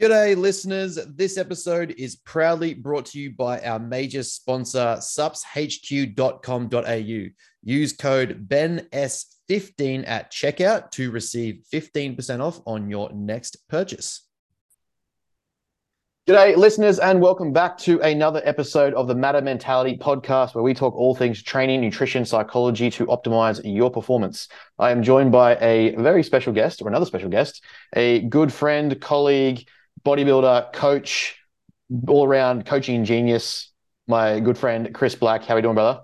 G'day, listeners. This episode is proudly brought to you by our major sponsor, supshq.com.au. Use code BENS15 at checkout to receive 15% off on your next purchase. G'day, listeners, and welcome back to another episode of the Matter Mentality podcast, where we talk all things training, nutrition, psychology to optimize your performance. I am joined by a very special guest, or another special guest, a good friend, colleague, bodybuilder, coach, all around coaching genius, my good friend Chris Black. How are you doing, brother?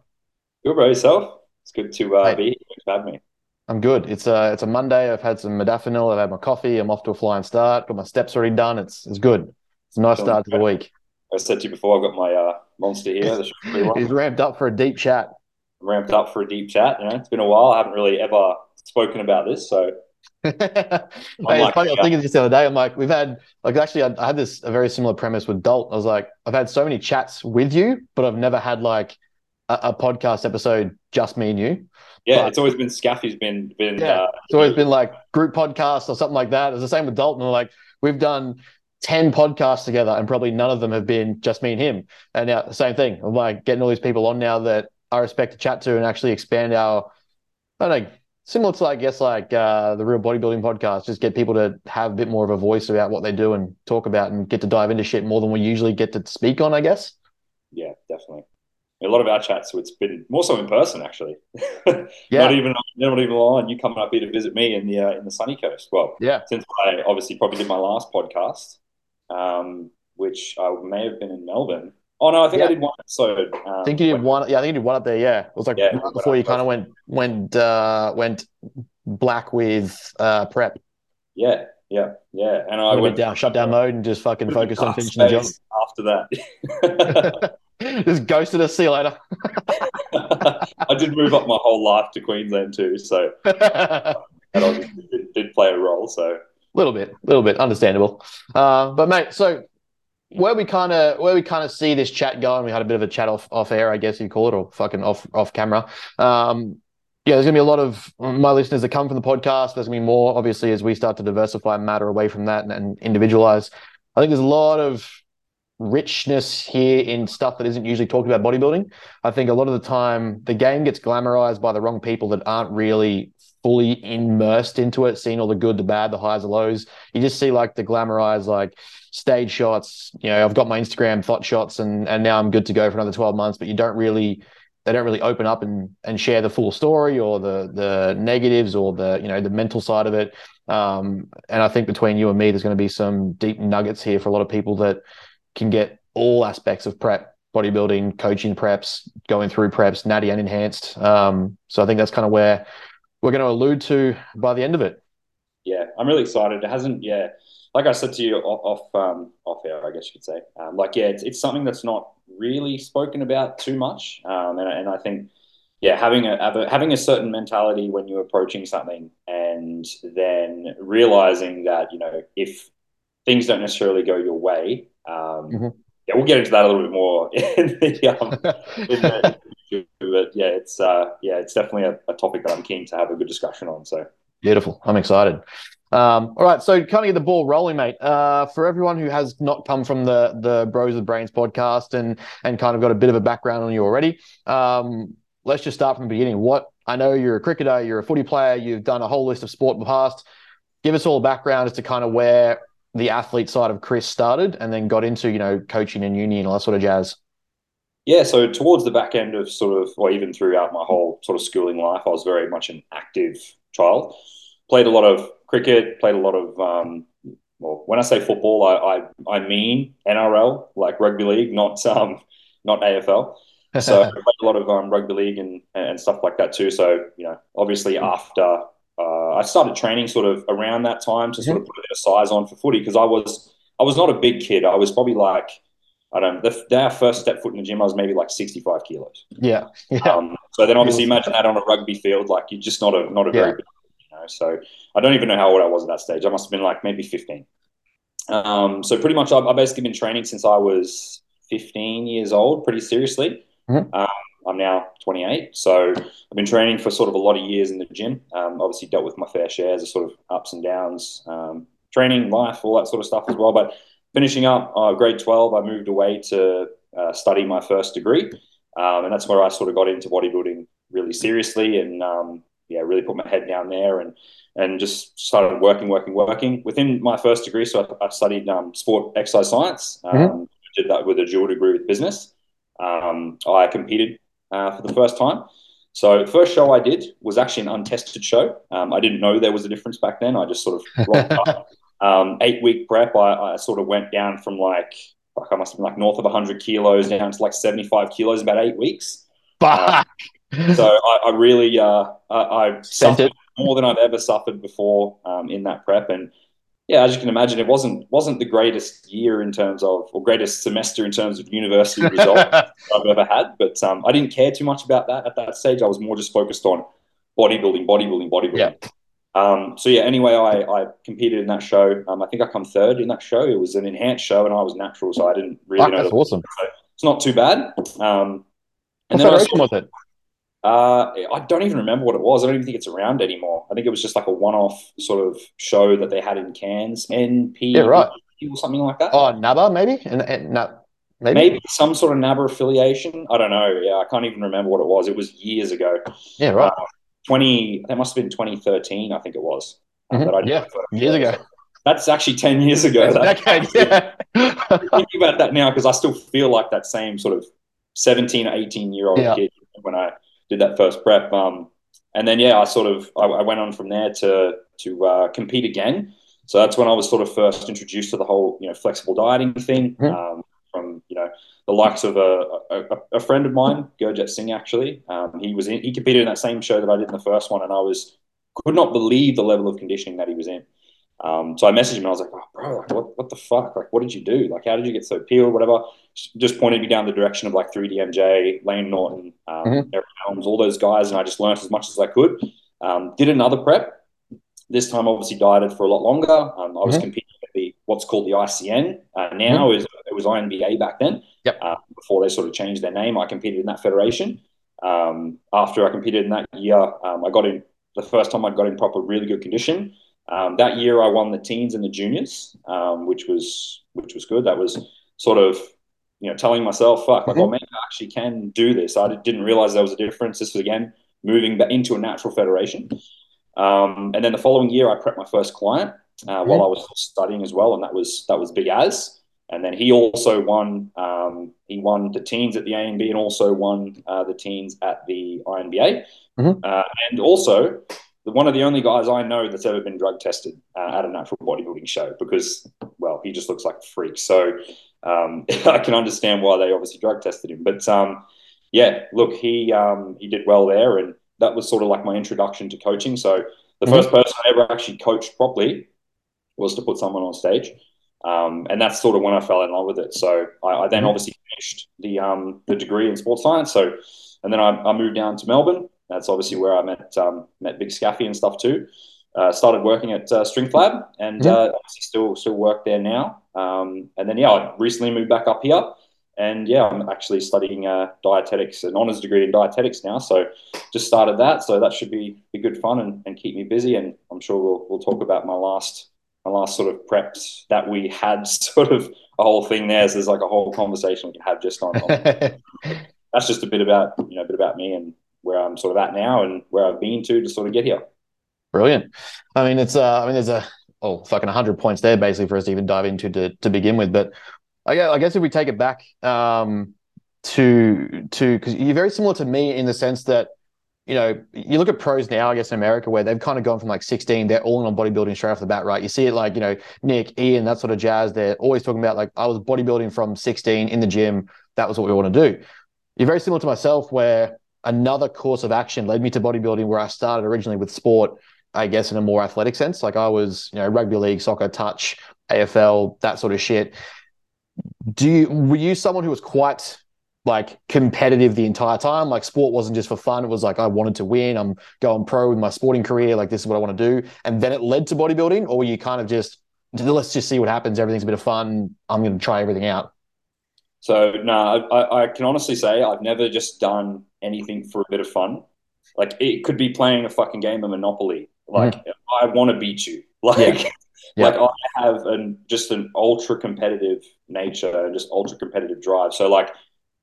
Good, bro. Yourself? It's good to uh, be here. Thanks for having me. I'm good. It's a it's a Monday. I've had some modafinil. I've had my coffee. I'm off to a flying start. Got my steps already done. It's it's good. It's a nice start to the week. I said to you before, I've got my uh, monster here. He's ramped up for a deep chat. ramped up for a deep chat. You know, it's been a while. I haven't really ever spoken about this, so funny. I was thinking this the other day. I'm like, we've had like actually, I, I, had this a very similar premise with Dalt. I was like, I've had so many chats with you, but I've never had like a, a podcast episode just me and you. Yeah, but, it's always been Scaffy's been been. Yeah, uh, it's always been like group podcast or something like that. It's the same with Dalton. Like we've done. 10 podcasts together and probably none of them have been just me and him. And now the same thing. I'm like getting all these people on now that I respect to chat to and actually expand our I don't know, similar to I guess like uh, the real bodybuilding podcast, just get people to have a bit more of a voice about what they do and talk about and get to dive into shit more than we usually get to speak on, I guess. Yeah, definitely. A lot of our chats, so it's been more so in person actually. yeah. not even not even on you coming up here to visit me in the uh, in the sunny coast. Well, yeah. Since I obviously probably did my last podcast, um, which I may have been in Melbourne Oh no, I think yeah. I did one episode. Um, I think you did one. Yeah, I think you did one up there. Yeah, it was like yeah, right before you kind of went went uh, went black with uh, prep. Yeah, yeah, yeah. And I went, went down, shut down mode, and just fucking focus on finishing the job. After that, just ghosted us. See you later. I did move up my whole life to Queensland too, so that did, did play a role. So a little bit, a little bit, understandable. Uh, but mate, so where we kind of where we kind of see this chat going, we had a bit of a chat off off air, I guess you call it, or fucking off off camera. Um, yeah, there's gonna be a lot of my listeners that come from the podcast. There's gonna be more, obviously, as we start to diversify matter away from that and, and individualize. I think there's a lot of richness here in stuff that isn't usually talked about bodybuilding. I think a lot of the time the game gets glamorized by the wrong people that aren't really fully immersed into it, seeing all the good, the bad, the highs, the lows. You just see like the glamorized like stage shots. You know, I've got my Instagram thought shots, and and now I'm good to go for another 12 months. But you don't really they don't really open up and and share the full story or the the negatives or the you know the mental side of it. Um, and I think between you and me, there's going to be some deep nuggets here for a lot of people that can get all aspects of prep bodybuilding, coaching preps, going through preps, natty and enhanced. Um, so I think that's kind of where we're going to allude to by the end of it. Yeah, I'm really excited. It hasn't, yeah, like I said to you off off, um, off air, I guess you could say. Um, like, yeah, it's, it's something that's not really spoken about too much, um, and, and I think, yeah, having a having a certain mentality when you're approaching something, and then realizing that you know if things don't necessarily go your way, um, mm-hmm. Yeah, we'll get into that a little bit more in the, um, in the but yeah, it's uh, yeah, it's definitely a, a, topic that I'm keen to have a good discussion on. So beautiful, I'm excited. Um, all right, so kind of get the ball rolling, mate. Uh, for everyone who has not come from the the Bros with Brains podcast and and kind of got a bit of a background on you already, um, let's just start from the beginning. What I know, you're a cricketer, you're a footy player, you've done a whole list of sport in the past. Give us all a background as to kind of where the athlete side of Chris started, and then got into you know coaching and uni and all that sort of jazz. Yeah, so towards the back end of sort of, or even throughout my whole sort of schooling life, I was very much an active child. Played a lot of cricket, played a lot of, um, well, when I say football, I, I, I mean NRL, like rugby league, not um, not AFL. So I played a lot of um, rugby league and, and stuff like that too. So, you know, obviously after uh, I started training sort of around that time to sort of put a bit of size on for footy because I was I was not a big kid. I was probably like I don't. Know, the, our first step foot in the gym, I was maybe like sixty-five kilos. Yeah, yeah. Um, so then, obviously, imagine that on a rugby field. Like you're just not a not a very, big, you know. So I don't even know how old I was at that stage. I must have been like maybe fifteen. Um, so pretty much, I've, I've, basically been training since I was fifteen years old, pretty seriously. Mm-hmm. Um, I'm now 28, so I've been training for sort of a lot of years in the gym. Um, obviously, dealt with my fair shares of sort of ups and downs, um, training, life, all that sort of stuff as well. But finishing up uh, grade 12, I moved away to uh, study my first degree. Um, and that's where I sort of got into bodybuilding really seriously and um, yeah, really put my head down there and and just started working, working, working. Within my first degree, so I, I studied um, sport exercise science. Mm-hmm. Um, mm-hmm. Did that with a dual degree with business. Um, I competed uh, for the first time. So the first show I did was actually an untested show. Um, I didn't know there was a difference back then. I just sort of rocked up. Um, eight week prep, I, I, sort of went down from like, like I must have been like north of 100 kilos down to like 75 kilos about eight weeks. Uh, so I, I really, uh, I, I suffered more than I've ever suffered before um, in that prep. And yeah, as you can imagine, it wasn't wasn't the greatest year in terms of or greatest semester in terms of university results I've ever had. But um, I didn't care too much about that at that stage. I was more just focused on bodybuilding, bodybuilding, bodybuilding. Yeah. Um, so yeah, anyway, I, I competed in that show. Um, I think I come third in that show. It was an enhanced show, and I was natural, so I didn't really Fuck, know. That's awesome. So it's not too bad. Um, and what federation was it? Uh, I don't even remember what it was. I don't even think it's around anymore. I think it was just like a one-off sort of show that they had in Cairns, NP, yeah, right, or something like that. Oh, NABBA maybe, and, and no, maybe maybe some sort of NABBA affiliation. I don't know. Yeah, I can't even remember what it was. It was years ago. Yeah, right. Uh, Twenty. That must have been 2013. I think it was. Uh, mm-hmm. yeah, years ago. That's actually 10 years ago. That, decade, yeah. thinking about that now because I still feel like that same sort of 17 18 year old yeah. kid when I did that first prep. Um, and then yeah, I sort of I, I went on from there to to uh, compete again. So that's when I was sort of first introduced to the whole you know flexible dieting thing mm-hmm. um, from you know the likes of a, a, a friend of mine, Gurjat Singh. Actually, um, he was in, he competed in that same show that I did in the first one, and I was could not believe the level of conditioning that he was in. Um, so I messaged him. I was like, oh, bro, like, what, what the fuck? Like, what did you do? Like, how did you get so peeled? Whatever. Just pointed me down the direction of like 3DMJ, Layne Norton, um, mm-hmm. Eric Helms, all those guys. And I just learned as much as I could. Um, did another prep. This time, obviously, dieted for a lot longer. Um, I was mm-hmm. competing at the what's called the ICN. Uh, now mm-hmm. is it was INBA back then. Yep. Uh, before they sort of changed their name, I competed in that federation. Um, after I competed in that year, um, I got in the first time I got in proper, really good condition. Um, that year, I won the teens and the juniors, um, which was which was good. That was sort of you know telling myself, "Fuck, like, mm-hmm. oh man, I actually can do this." I didn't realize there was a difference. This was again moving into a natural federation. Um, and then the following year, I prepped my first client uh, mm-hmm. while I was studying as well, and that was that was Big Az. And then he also won. Um, he won the teens at the ANB and also won uh, the teens at the INBA. Mm-hmm. Uh, and also, one of the only guys I know that's ever been drug tested uh, at a natural bodybuilding show because, well, he just looks like a freak. So um, I can understand why they obviously drug tested him. But um, yeah, look, he um, he did well there, and that was sort of like my introduction to coaching. So the mm-hmm. first person I ever actually coached properly was to put someone on stage. Um, and that's sort of when I fell in love with it. So I, I then mm-hmm. obviously finished the um, the degree in sports science. So and then I, I moved down to Melbourne that's obviously where I met um, met Big Scaffy and stuff too. Uh, started working at uh, Strength Lab and mm-hmm. uh, still still work there now. Um, and then yeah, I recently moved back up here, and yeah, I'm actually studying uh, dietetics, an honors degree in dietetics now. So just started that, so that should be be good fun and, and keep me busy. And I'm sure we'll we'll talk about my last my last sort of preps that we had sort of a whole thing there. So there's like a whole conversation we can have just on. on that's just a bit about you know a bit about me and where I'm sort of at now and where I've been to to sort of get here. Brilliant. I mean, it's uh, I mean, there's a oh fucking hundred points there basically for us to even dive into to to begin with. But I guess if we take it back um, to to because you're very similar to me in the sense that you know, you look at pros now, I guess, in America, where they've kind of gone from like 16, they're all in on bodybuilding straight off the bat, right? You see it like, you know, Nick, Ian, that sort of jazz. They're always talking about like, I was bodybuilding from 16 in the gym. That was what we want to do. You're very similar to myself, where another course of action led me to bodybuilding where I started originally with sport, I guess in a more athletic sense. Like I was, you know, rugby league, soccer, touch, AFL, that sort of shit. Do you were you someone who was quite like competitive the entire time? Like sport wasn't just for fun. It was like I wanted to win. I'm going pro with my sporting career. Like this is what I want to do. And then it led to bodybuilding, or were you kind of just let's just see what happens. Everything's a bit of fun. I'm going to try everything out. So no, I, I, can honestly say I've never just done anything for a bit of fun. Like it could be playing a fucking game of Monopoly. Like mm. I want to beat you. Like yeah. Like I have an just an ultra competitive nature and just ultra competitive drive. So like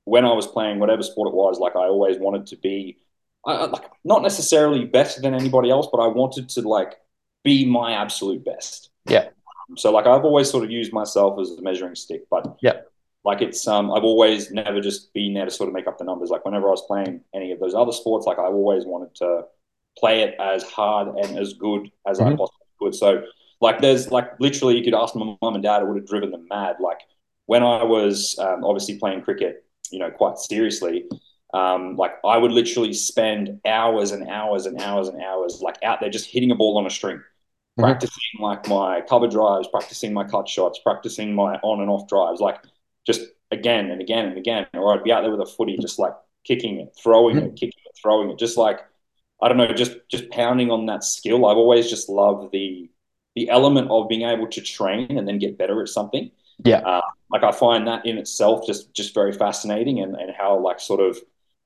when I was playing whatever sport it was, like I always wanted to be, I, like not necessarily better than anybody else, but I wanted to like be my absolute best. Yeah. So like I've always sort of used myself as a measuring stick, but yeah, like it's um I've always never just been there to sort of make up the numbers. Like whenever I was playing any of those other sports, like I always wanted to play it as hard and as good as mm-hmm. I possibly could. So like there's like literally you could ask my mum and dad, it would have driven them mad. Like when I was um, obviously playing cricket, you know, quite seriously, um, like I would literally spend hours and hours and hours and hours like out there just hitting a ball on a string mm-hmm. practicing like my cover drives, practicing my cut shots, practicing my on and off drives, like just again and again and again. Or I'd be out there with a footy, just like kicking it, throwing mm-hmm. it, kicking it, throwing it, just like I don't know, just just pounding on that skill. I've always just loved the the element of being able to train and then get better at something. Yeah, uh, like I find that in itself just just very fascinating, and and how like sort of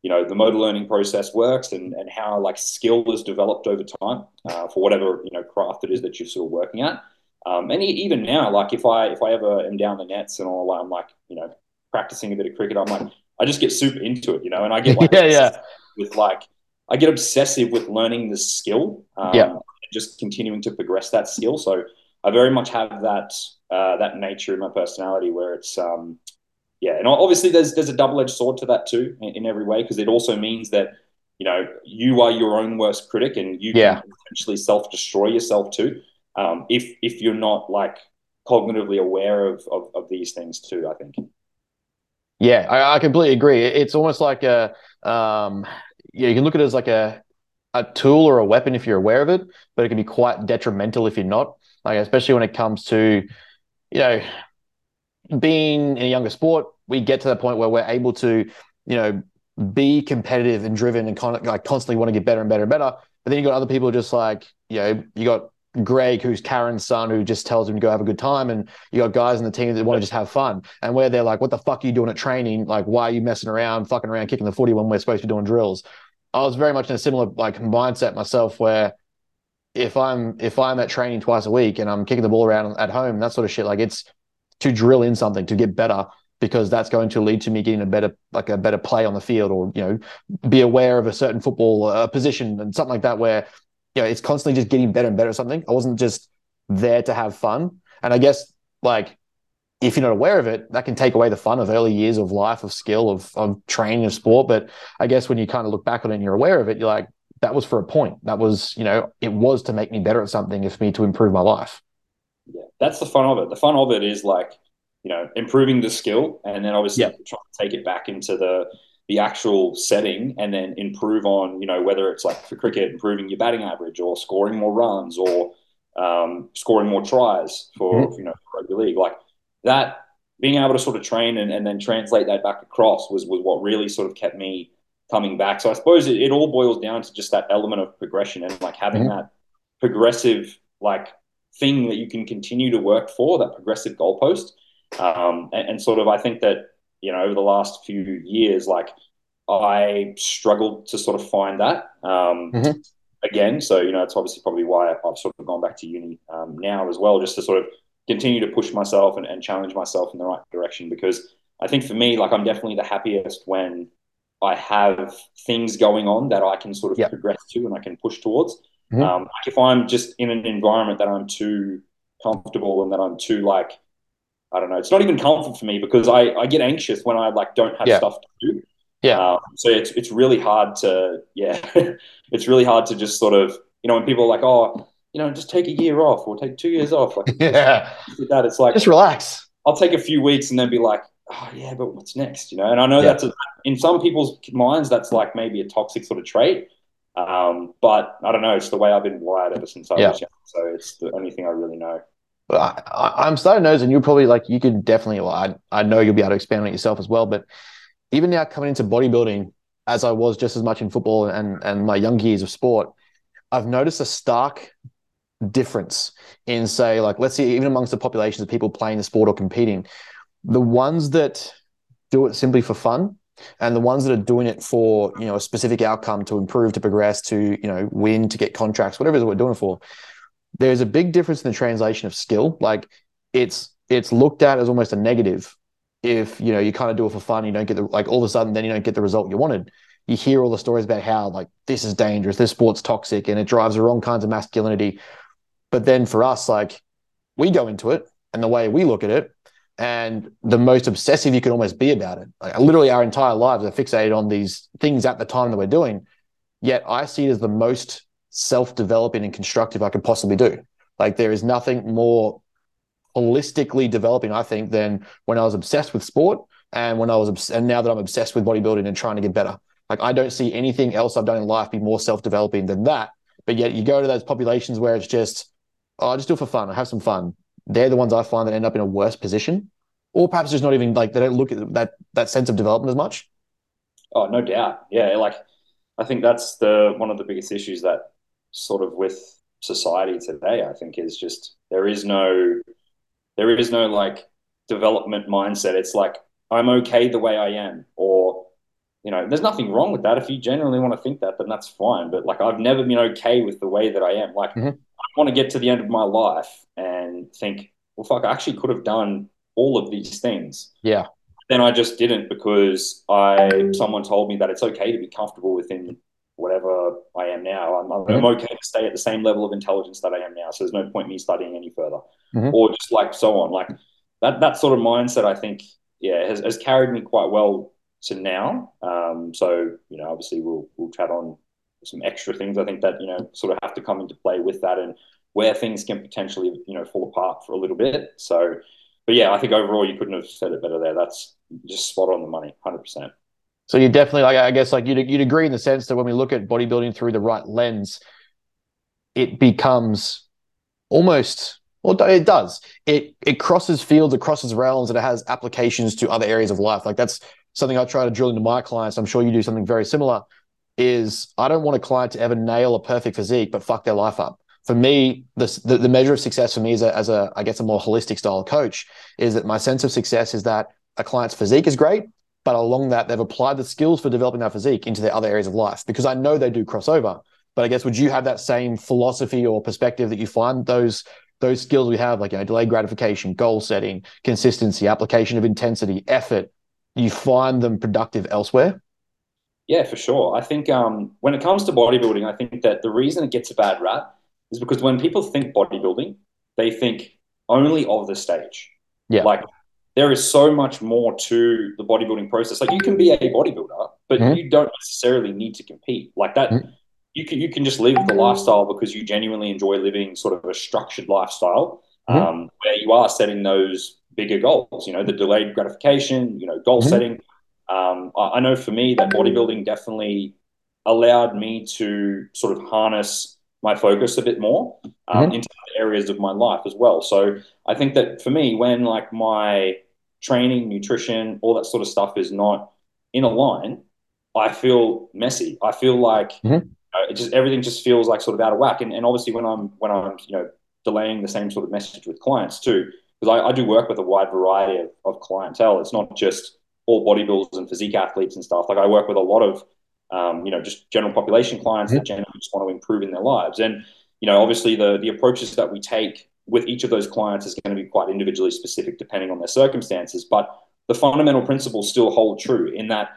you know the motor learning process works and, and how like skill is developed over time uh, for whatever you know craft it is that you're sort of working at um, and even now like if i if i ever am down the nets and all i'm like you know practicing a bit of cricket i'm like i just get super into it you know and i get like yeah yeah with like i get obsessive with learning the skill um, yeah just continuing to progress that skill so i very much have that uh, that nature in my personality where it's um yeah, and obviously there's there's a double edged sword to that too in, in every way because it also means that you know you are your own worst critic and you yeah. can potentially self destroy yourself too um, if if you're not like cognitively aware of, of, of these things too. I think. Yeah, I, I completely agree. It's almost like a um, yeah, you can look at it as like a a tool or a weapon if you're aware of it, but it can be quite detrimental if you're not. Like especially when it comes to you know being in a younger sport, we get to the point where we're able to, you know, be competitive and driven and con- like constantly want to get better and better and better. But then you got other people just like, you know, you got Greg, who's Karen's son, who just tells him to go have a good time. And you got guys in the team that want to just have fun. And where they're like, what the fuck are you doing at training? Like, why are you messing around, fucking around, kicking the footy when we're supposed to be doing drills? I was very much in a similar like mindset myself where if I'm if I'm at training twice a week and I'm kicking the ball around at home, that sort of shit, like it's to drill in something to get better because that's going to lead to me getting a better like a better play on the field or you know be aware of a certain football uh, position and something like that where you know it's constantly just getting better and better at something. I wasn't just there to have fun. And i guess like if you're not aware of it that can take away the fun of early years of life of skill of, of training of sport. But i guess when you kind of look back on it and you're aware of it you're like that was for a point. That was you know it was to make me better at something if me to improve my life. Yeah, that's the fun of it. The fun of it is like, you know, improving the skill and then obviously yeah. trying to take it back into the the actual setting and then improve on, you know, whether it's like for cricket, improving your batting average or scoring more runs or um, scoring more tries for, mm-hmm. you know, rugby league. Like that being able to sort of train and, and then translate that back across was, was what really sort of kept me coming back. So I suppose it, it all boils down to just that element of progression and like having mm-hmm. that progressive like thing that you can continue to work for, that progressive goalpost. Um, and, and, sort of, I think that, you know, over the last few years, like I struggled to sort of find that um, mm-hmm. again. So, you know, it's obviously probably why I've sort of gone back to uni um, now as well, just to sort of continue to push myself and, and challenge myself in the right direction. Because I think for me, like I'm definitely the happiest when I have things going on that I can sort of yep. progress to and I can push towards. Mm-hmm. Um, like if I'm just in an environment that I'm too comfortable and that I'm too like, I don't know, it's not even comfort for me because I, I get anxious when I like don't have yeah. stuff to do. Yeah. Um, so it's it's really hard to yeah, it's really hard to just sort of you know when people are like oh you know just take a year off or take two years off like yeah that it's like just relax. I'll take a few weeks and then be like oh yeah but what's next you know and I know yeah. that's a, in some people's minds that's like maybe a toxic sort of trait um, but I don't know. It's the way I've been wired ever since I yeah. was young. So it's the only thing I really know. I, am starting to notice, and you're probably like you could definitely. I I know you'll be able to expand on it yourself as well. But even now coming into bodybuilding, as I was just as much in football and and my young years of sport, I've noticed a stark difference in say like let's see even amongst the populations of people playing the sport or competing, the ones that do it simply for fun and the ones that are doing it for you know a specific outcome to improve to progress to you know win to get contracts whatever it is we're doing it for there's a big difference in the translation of skill. Like it's it's looked at as almost a negative if you know you kind of do it for fun, you don't get the like all of a sudden then you don't get the result you wanted. You hear all the stories about how like this is dangerous, this sport's toxic, and it drives the wrong kinds of masculinity. But then for us, like we go into it, and the way we look at it, and the most obsessive you can almost be about it. Like literally, our entire lives are fixated on these things at the time that we're doing. Yet I see it as the most self-developing and constructive I could possibly do. Like there is nothing more holistically developing, I think, than when I was obsessed with sport and when I was obs- and now that I'm obsessed with bodybuilding and trying to get better. Like I don't see anything else I've done in life be more self-developing than that. But yet you go to those populations where it's just, oh, I just do it for fun. I have some fun. They're the ones I find that end up in a worse position, or perhaps just not even like they don't look at that that sense of development as much. Oh, no doubt. Yeah, like I think that's the one of the biggest issues that sort of with society today. I think is just there is no there is no like development mindset. It's like I'm okay the way I am, or you know, there's nothing wrong with that. If you genuinely want to think that, then that's fine. But like I've never been okay with the way that I am. Like mm-hmm. I want to get to the end of my life and think, well, fuck, I actually could have done all of these things. Yeah. Then I just didn't because I someone told me that it's okay to be comfortable within whatever I am now. I'm, I'm, okay to stay at the same level of intelligence that I am now. So there's no point me studying any further, mm-hmm. or just like so on. Like that that sort of mindset, I think, yeah, has, has carried me quite well to now. Um, so you know, obviously we'll we'll chat on some extra things. I think that you know sort of have to come into play with that, and where things can potentially you know fall apart for a little bit. So, but yeah, I think overall you couldn't have said it better there. That's just spot on the money, hundred percent. So you definitely, like, I guess, like you'd, you'd agree in the sense that when we look at bodybuilding through the right lens, it becomes almost well, it does. It it crosses fields, it crosses realms, and it has applications to other areas of life. Like that's something I try to drill into my clients. I'm sure you do something very similar. Is I don't want a client to ever nail a perfect physique, but fuck their life up. For me, the, the, the measure of success for me as a, as a, I guess, a more holistic style coach is that my sense of success is that a client's physique is great, but along that, they've applied the skills for developing that physique into their other areas of life because I know they do cross over. But I guess would you have that same philosophy or perspective that you find those those skills we have, like you know, delayed gratification, goal setting, consistency, application of intensity, effort, you find them productive elsewhere? Yeah, for sure. I think um, when it comes to bodybuilding, I think that the reason it gets a bad rap is because when people think bodybuilding, they think only of the stage. Yeah. Like there is so much more to the bodybuilding process. Like you can be a bodybuilder, but mm-hmm. you don't necessarily need to compete. Like that, mm-hmm. you can you can just live the lifestyle because you genuinely enjoy living sort of a structured lifestyle, mm-hmm. um, where you are setting those bigger goals. You know, the delayed gratification. You know, goal mm-hmm. setting. Um, I, I know for me that bodybuilding definitely allowed me to sort of harness my focus a bit more um, mm-hmm. into areas of my life as well. So I think that for me, when like my training, nutrition, all that sort of stuff is not in a line, I feel messy. I feel like mm-hmm. it just everything just feels like sort of out of whack. And, and obviously when I'm when I'm you know delaying the same sort of message with clients too, because I, I, do work with a wide variety of, of clientele. It's not just all bodybuilders and physique athletes and stuff. Like I work with a lot of um, you know just general population clients mm-hmm. that generally just want to improve in their lives. And you know obviously the the approaches that we take with each of those clients is going to be quite individually specific depending on their circumstances. But the fundamental principles still hold true in that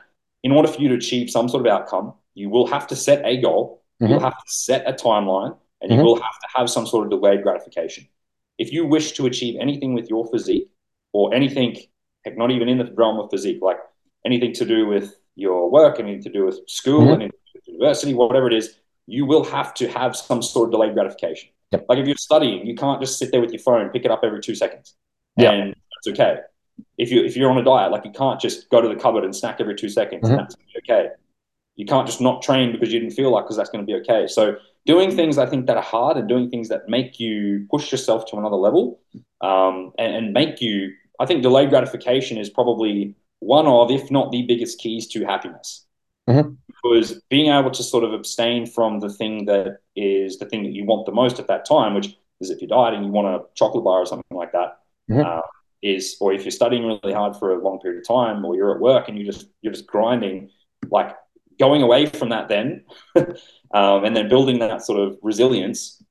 in order for you to achieve some sort of outcome, you will have to set a goal, mm-hmm. you'll have to set a timeline, and mm-hmm. you will have to have some sort of delayed gratification. If you wish to achieve anything with your physique or anything, heck, not even in the realm of physique, like anything to do with your work, anything to do with school, mm-hmm. anything to do with university, whatever it is, you will have to have some sort of delayed gratification. Yep. Like if you're studying, you can't just sit there with your phone, pick it up every two seconds, yep. and it's okay. If you if you're on a diet, like you can't just go to the cupboard and snack every two seconds, mm-hmm. and that's okay. You can't just not train because you didn't feel like because that's going to be okay. So doing things I think that are hard and doing things that make you push yourself to another level um, and, and make you. I think delayed gratification is probably one of, if not the biggest keys to happiness. Mm-hmm. Because being able to sort of abstain from the thing that is the thing that you want the most at that time, which is if you're dieting, you want a chocolate bar or something like that, mm-hmm. uh, is or if you're studying really hard for a long period of time, or you're at work and you just you're just grinding, like going away from that then, um, and then building that sort of resilience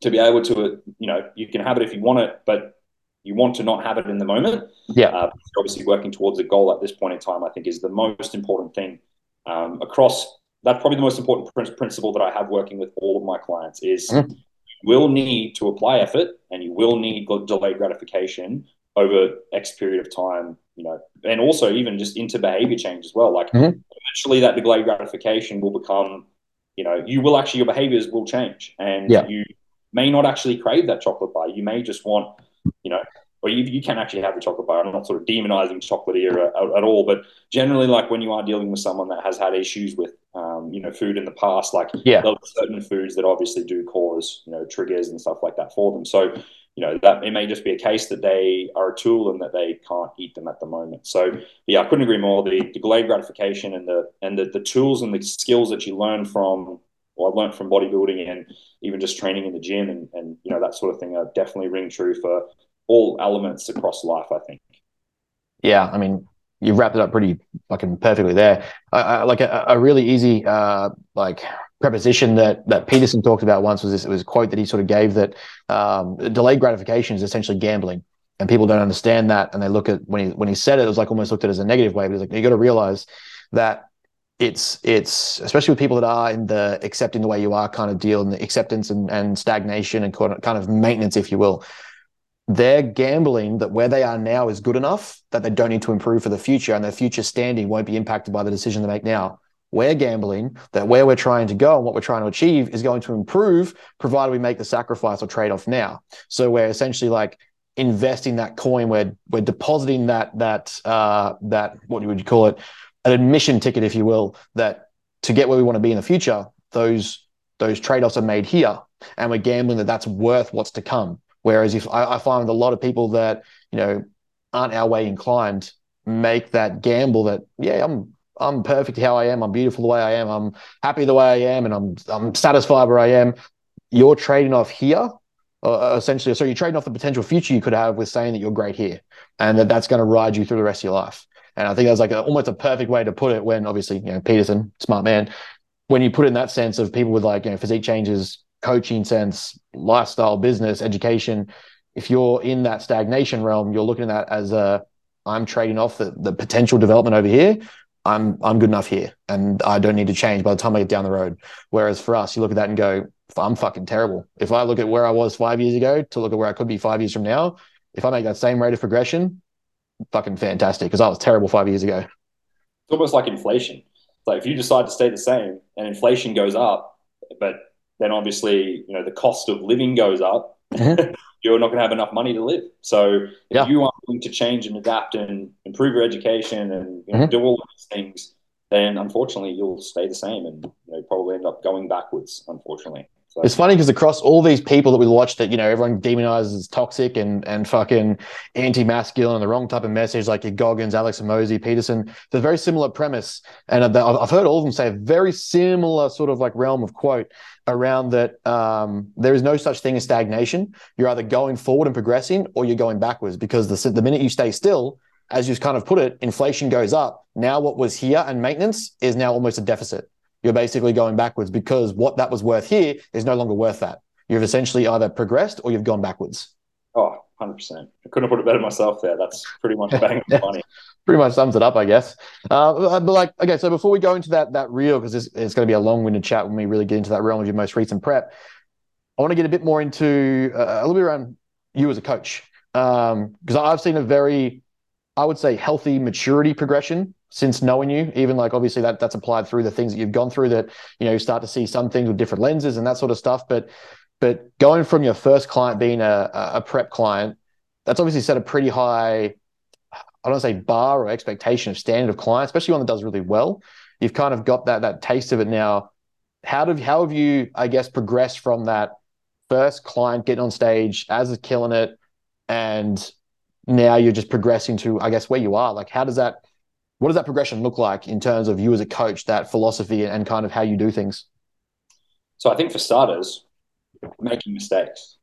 to be able to, you know, you can have it if you want it, but you want to not have it in the moment. Yeah. Uh, obviously, working towards a goal at this point in time, I think, is the most important thing um, across. That's probably the most important principle that I have working with all of my clients is mm. you will need to apply effort and you will need delayed gratification over X period of time, you know, and also even just into behavior change as well. Like mm-hmm. eventually that delayed gratification will become, you know, you will actually, your behaviors will change and yeah. you may not actually crave that chocolate bar. You may just want, you know, or you, you can actually have the chocolate bar. I'm not sort of demonizing chocolate here at, at, all, but generally, like when you are dealing with someone that has had issues with, um, you know, food in the past, like yeah. there are certain foods that obviously do cause, you know, triggers and stuff like that for them. So, you know, that it may just be a case that they are a tool and that they can't eat them at the moment. So, yeah, I couldn't agree more. The, the delayed gratification and the and the, the tools and the skills that you learn from or I've learned from bodybuilding and even just training in the gym and, and you know that sort of thing are definitely ring true for all elements across life. I think. Yeah, I mean, you've wrapped it up pretty fucking perfectly there. Like a, a, really easy uh, like preposition that that Peterson talked about once was this. It was a quote that he sort of gave that um, delayed gratification is essentially gambling, and people don't understand that. And they look at when he when he said it, it was like almost looked at as a negative way. But he's like, you got to realize that it's it's especially with people that are in the accepting the way you are kind of deal and the acceptance and, and stagnation and kind of maintenance, if you will. They're gambling that where they are now is good enough that they don't need to improve for the future and their future standing won't be impacted by the decision they make now. We're gambling that where we're trying to go and what we're trying to achieve is going to improve, provided we make the sacrifice or trade off now. So we're essentially like investing that coin, we're we're depositing that that uh, that what would you call it an admission ticket, if you will, that to get where we want to be in the future, those those trade-offs are made here, and we're gambling that that's worth what's to come. Whereas if I, I find a lot of people that you know aren't our way inclined make that gamble that yeah I'm I'm perfect how I am I'm beautiful the way I am I'm happy the way I am and I'm I'm satisfied where I am. You're trading off here uh, essentially. So you're trading off the potential future you could have with saying that you're great here, and that that's going to ride you through the rest of your life. And I think that's like a, almost a perfect way to put it when obviously, you know, Peterson, smart man, when you put in that sense of people with like, you know, physique changes, coaching sense, lifestyle, business, education, if you're in that stagnation realm, you're looking at that as a, I'm trading off the, the potential development over here. I'm I'm good enough here, and I don't need to change by the time I get down the road. Whereas for us, you look at that and go, I'm fucking terrible. If I look at where I was five years ago to look at where I could be five years from now, if I make that same rate of progression, fucking fantastic because I was terrible five years ago. It's almost like inflation. It's like if you decide to stay the same and inflation goes up, but then obviously you know the cost of living goes up, mm-hmm. you're not going to have enough money to live. So if yeah. you aren't willing to change and adapt and improve your education and you know, mm-hmm. do all these things, then unfortunately you'll stay the same and you know, probably end up going backwards. Unfortunately. So. It's funny because across all these people that we watch that, you know, everyone demonizes as toxic and and fucking anti-masculine and the wrong type of message, like your Goggins, Alex Hormozi, Peterson, there's a very similar premise. And I've heard all of them say a very similar sort of like realm of quote around that um, there is no such thing as stagnation. You're either going forward and progressing or you're going backwards because the, the minute you stay still, as you've kind of put it, inflation goes up. Now what was here and maintenance is now almost a deficit you're basically going backwards because what that was worth here is no longer worth that. You've essentially either progressed or you've gone backwards. Oh, 100%. I couldn't have put it better myself there. That's pretty much bang yeah. funny. Pretty much sums it up, I guess. Uh, but like, okay, so before we go into that that reel, because it's, it's going to be a long-winded chat when we really get into that realm of your most recent prep, I want to get a bit more into uh, a little bit around you as a coach, because um, I've seen a very, I would say, healthy maturity progression since knowing you even like obviously that that's applied through the things that you've gone through that you know you start to see some things with different lenses and that sort of stuff. But but going from your first client being a, a prep client that's obviously set a pretty high i don't say bar or expectation of standard of client especially one that does really well. You've kind of got that that taste of it now. How do how have you i guess progressed from that first client getting on stage as is killing it and now you're just progressing to i guess where you are? Like how does that what does that progression look like in terms of you as a coach, that philosophy and kind of how you do things? So I think for starters, making mistakes.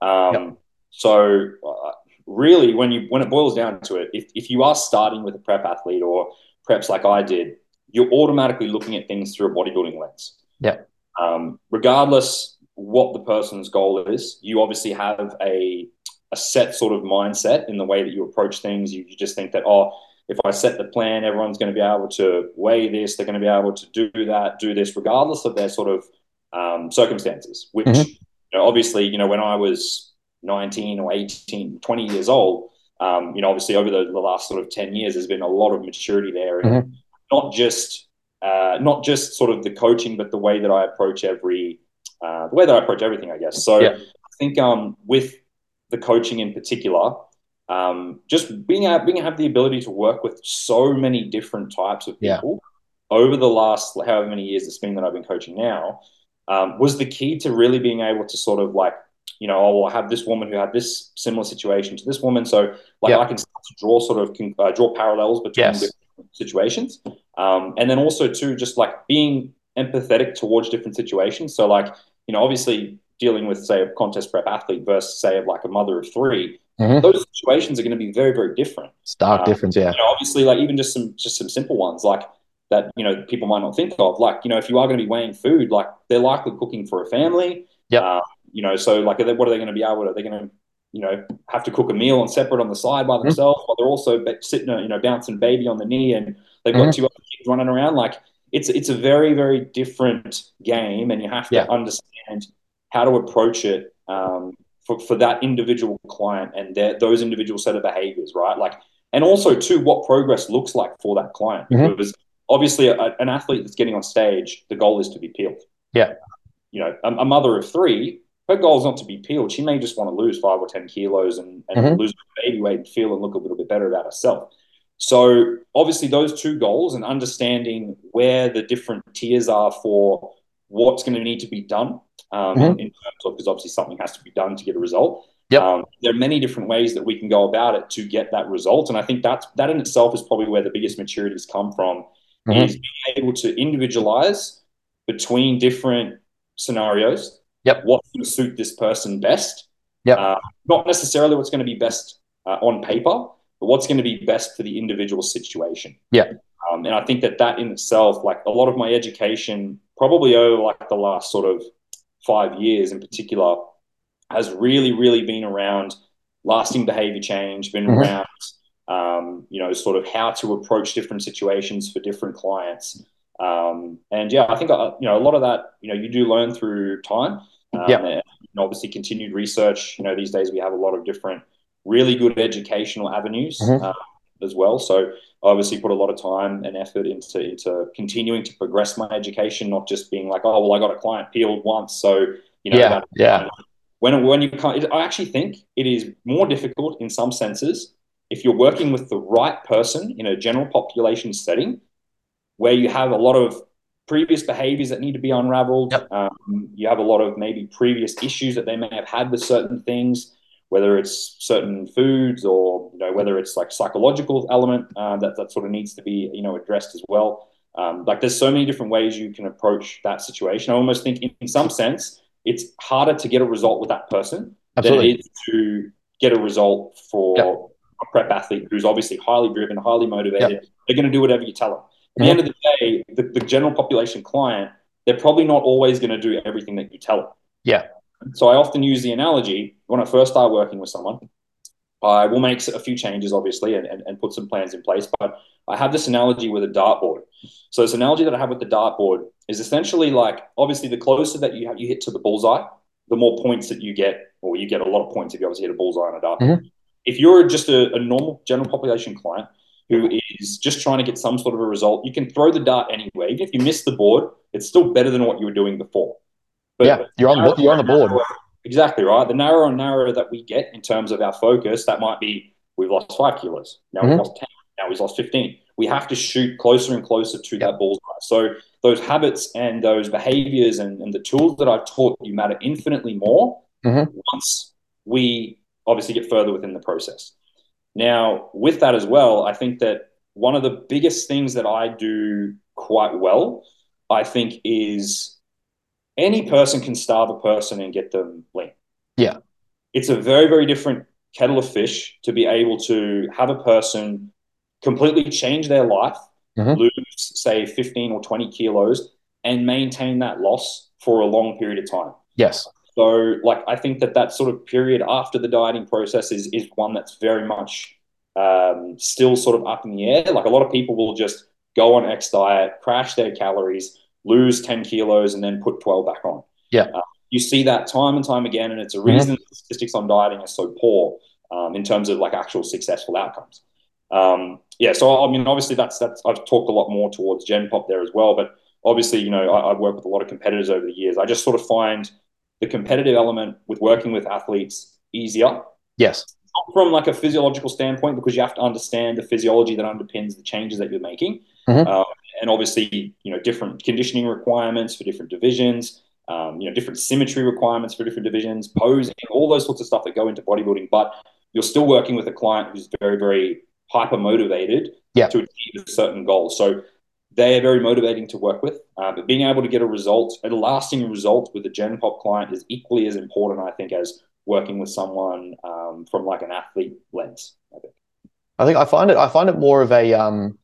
Um, yep. So uh, really, when you when it boils down to it, if, if you are starting with a prep athlete or preps like I did, you're automatically looking at things through a bodybuilding lens. Yeah. Um, regardless what the person's goal is. You obviously have a a set sort of mindset in the way that you approach things. You, you just think that oh, if I set the plan, everyone's going to be able to weigh this. They're going to be able to do that, do this, regardless of their sort of um, circumstances. Which mm-hmm. you know, obviously, you know, when I was 19 or 18, 20 years old, um, you know, obviously over the, the, last sort of 10 years, there's been a lot of maturity there, and mm-hmm. not just uh, not just sort of the coaching, but the way that I approach every uh, the way that I approach everything, I guess. So yeah. I think um, with the coaching in particular, um, just being able, being have the ability to work with so many different types of people yeah. over the last however many years it's been that I've been coaching now um, was the key to really being able to sort of like you know, oh, well, I have this woman who had this similar situation to this woman, so like I can start to draw sort of uh, draw parallels between yes. different situations, um, and then also too just like being empathetic towards different situations. So like you know, obviously dealing with say a contest prep athlete versus say of like a mother of 3 mm-hmm. those situations are going to be very very different. Stark um, difference, yeah. You know, obviously, like even just some just some simple ones like that. You know, people might not think of like you know if you are going to be weighing food, like they're likely cooking for a family. Yeah. Uh, you know, so like, they, what are they going to be able to? They're they going to you know have to cook a meal and separate on the side by mm-hmm. themselves, mm-hmm. while they're also sitting, you know, bouncing baby on the knee, and they've got mm-hmm. two other kids running around. Like it's it's a very very different game, and you have to yeah. understand how to approach it um, for, for that individual client and their, those individual set of behaviors, right? Like, and also too, what progress looks like for that client. Mm-hmm. Because obviously, a, an athlete that's getting on stage, the goal is to be peeled. Yeah. You know, a, a, mother of three, her goal is not to be peeled. She may just want to lose five or 10 kilos and, and mm-hmm. lose baby weight and feel and look a little bit better about herself. So obviously those two goals and understanding where the different tiers are for what's going to need to be done um, mm-hmm. in terms of because obviously something has to be done to get a result. Yep. Um, there are many different ways that we can go about it to get that result, and I think that that in itself is probably where the biggest maturities come from. Mm-hmm. Is being able to individualize between different scenarios. Yep. What's going to suit this person best? Yep. Uh, not necessarily what's going to be best uh, on paper, but what's going to be best for the individual situation. Yeah. Um, and I think that that in itself, like a lot of my education, probably over like the last sort of five years in particular has really, really been around lasting behavior change, been mm-hmm. around, um, you know, sort of how to approach different situations for different clients. Um, and yeah, I think, uh, you know, a lot of that, you know, you do learn through time. Um, yeah. And obviously continued research. You know, these days we have a lot of different really good educational avenues mm-hmm. uh, as well. So I obviously put a lot of time and effort into into continuing to progress my education, not just being like, oh well, I got a client peeled once, so you know. Yeah, yeah. When when you can't, I actually think it is more difficult in some senses if you're working with the right person in a general population setting, where you have a lot of previous behaviors that need to be unraveled. Yep. Um, you have a lot of maybe previous issues that they may have had with certain things whether it's certain foods or you know whether it's like psychological element uh, that that sort of needs to be you know addressed as well. Um, like there's so many different ways you can approach that situation. I almost think in, in some sense it's harder to get a result with that person Absolutely. than it is to get a result for yep. a prep athlete who's obviously highly driven, highly motivated. Yep. They're going to do whatever you tell them. At the mm-hmm. end of the day, the, the general population client, they're probably not always going to do everything that you tell them. Yeah. So I often use the analogy when I first start working with someone, I will make a few changes, obviously, and, and, and put some plans in place. But I have this analogy with a dartboard. So this analogy that I have with the dartboard is essentially like, obviously, the closer that you have, you hit to the bullseye, the more points that you get, or you get a lot of points if you obviously hit a bullseye on a dartboard. Mm-hmm. If you're just a, a normal general population client who is just trying to get some sort of a result, you can throw the dart anyway. Even if you miss the board, it's still better than what you were doing before. But yeah, you're on you're on the board. Exactly right. The narrower and narrower that we get in terms of our focus, that might be we've lost five kilos. Now mm-hmm. we've lost 10. Now we've lost 15. We have to shoot closer and closer to that bullseye. So those habits and those behaviors and, and the tools that I've taught you matter infinitely more mm-hmm. once we obviously get further within the process. Now, with that as well, I think that one of the biggest things that I do quite well, I think, is any person can starve a person and get them lean. Yeah. It's a very, very different kettle of fish to be able to have a person completely change their life, mm-hmm. lose, say, 15 or 20 kilos, and maintain that loss for a long period of time. Yes. So, like, I think that that sort of period after the dieting process is is one that's very much um, still sort of up in the air. Like, a lot of people will just go on X diet, crash their calories, lose ten kilos, and then put twelve back on. Yeah, uh, you see that time and time again, and it's a reason mm-hmm. statistics on dieting are so poor um, in terms of like actual successful outcomes. Um, yeah, so I mean, obviously that's that's I've talked a lot more towards Gen Pop there as well, but obviously, you know, I, I've worked with a lot of competitors over the years. I just sort of find the competitive element with working with athletes easier. Yes. Not from like a physiological standpoint, because you have to understand the physiology that underpins the changes that you're making. Mm-hmm. Um, and obviously, you know, different conditioning requirements for different divisions, um, you know, different symmetry requirements for different divisions, posing, all those sorts of stuff that go into bodybuilding. But you're still working with a client who's very, very hyper motivated yeah. to achieve a certain goal. So they are very motivating to work with. Uh, but being able to get a result, a lasting result with a Gen Pop client is equally as important, I think, as working with someone um, from like an athlete lens. I think. I think I find it. I find it more of a. Um,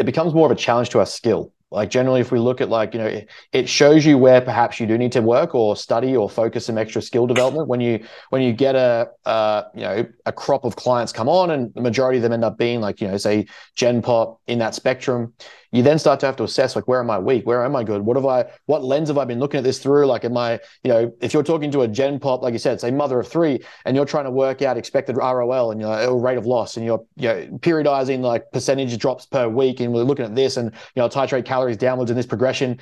it becomes more of a challenge to our skill. Like generally, if we look at like, you know, it, shows you where perhaps you do need to work or study or focus some extra skill development when you when you get a uh, you know a crop of clients come on and the majority of them end up being like you know say Gen Pop in that spectrum you then start to have to assess like where am I weak, where am I good, what have I, what lens have I been looking at this through? Like, am I, you know, if you're talking to a Gen Pop, like you said, say mother of three, and you're trying to work out expected ROL and your rate of loss, and you're you know, periodizing like percentage drops per week, and we're looking at this, and you know, titrate calories downwards in this progression.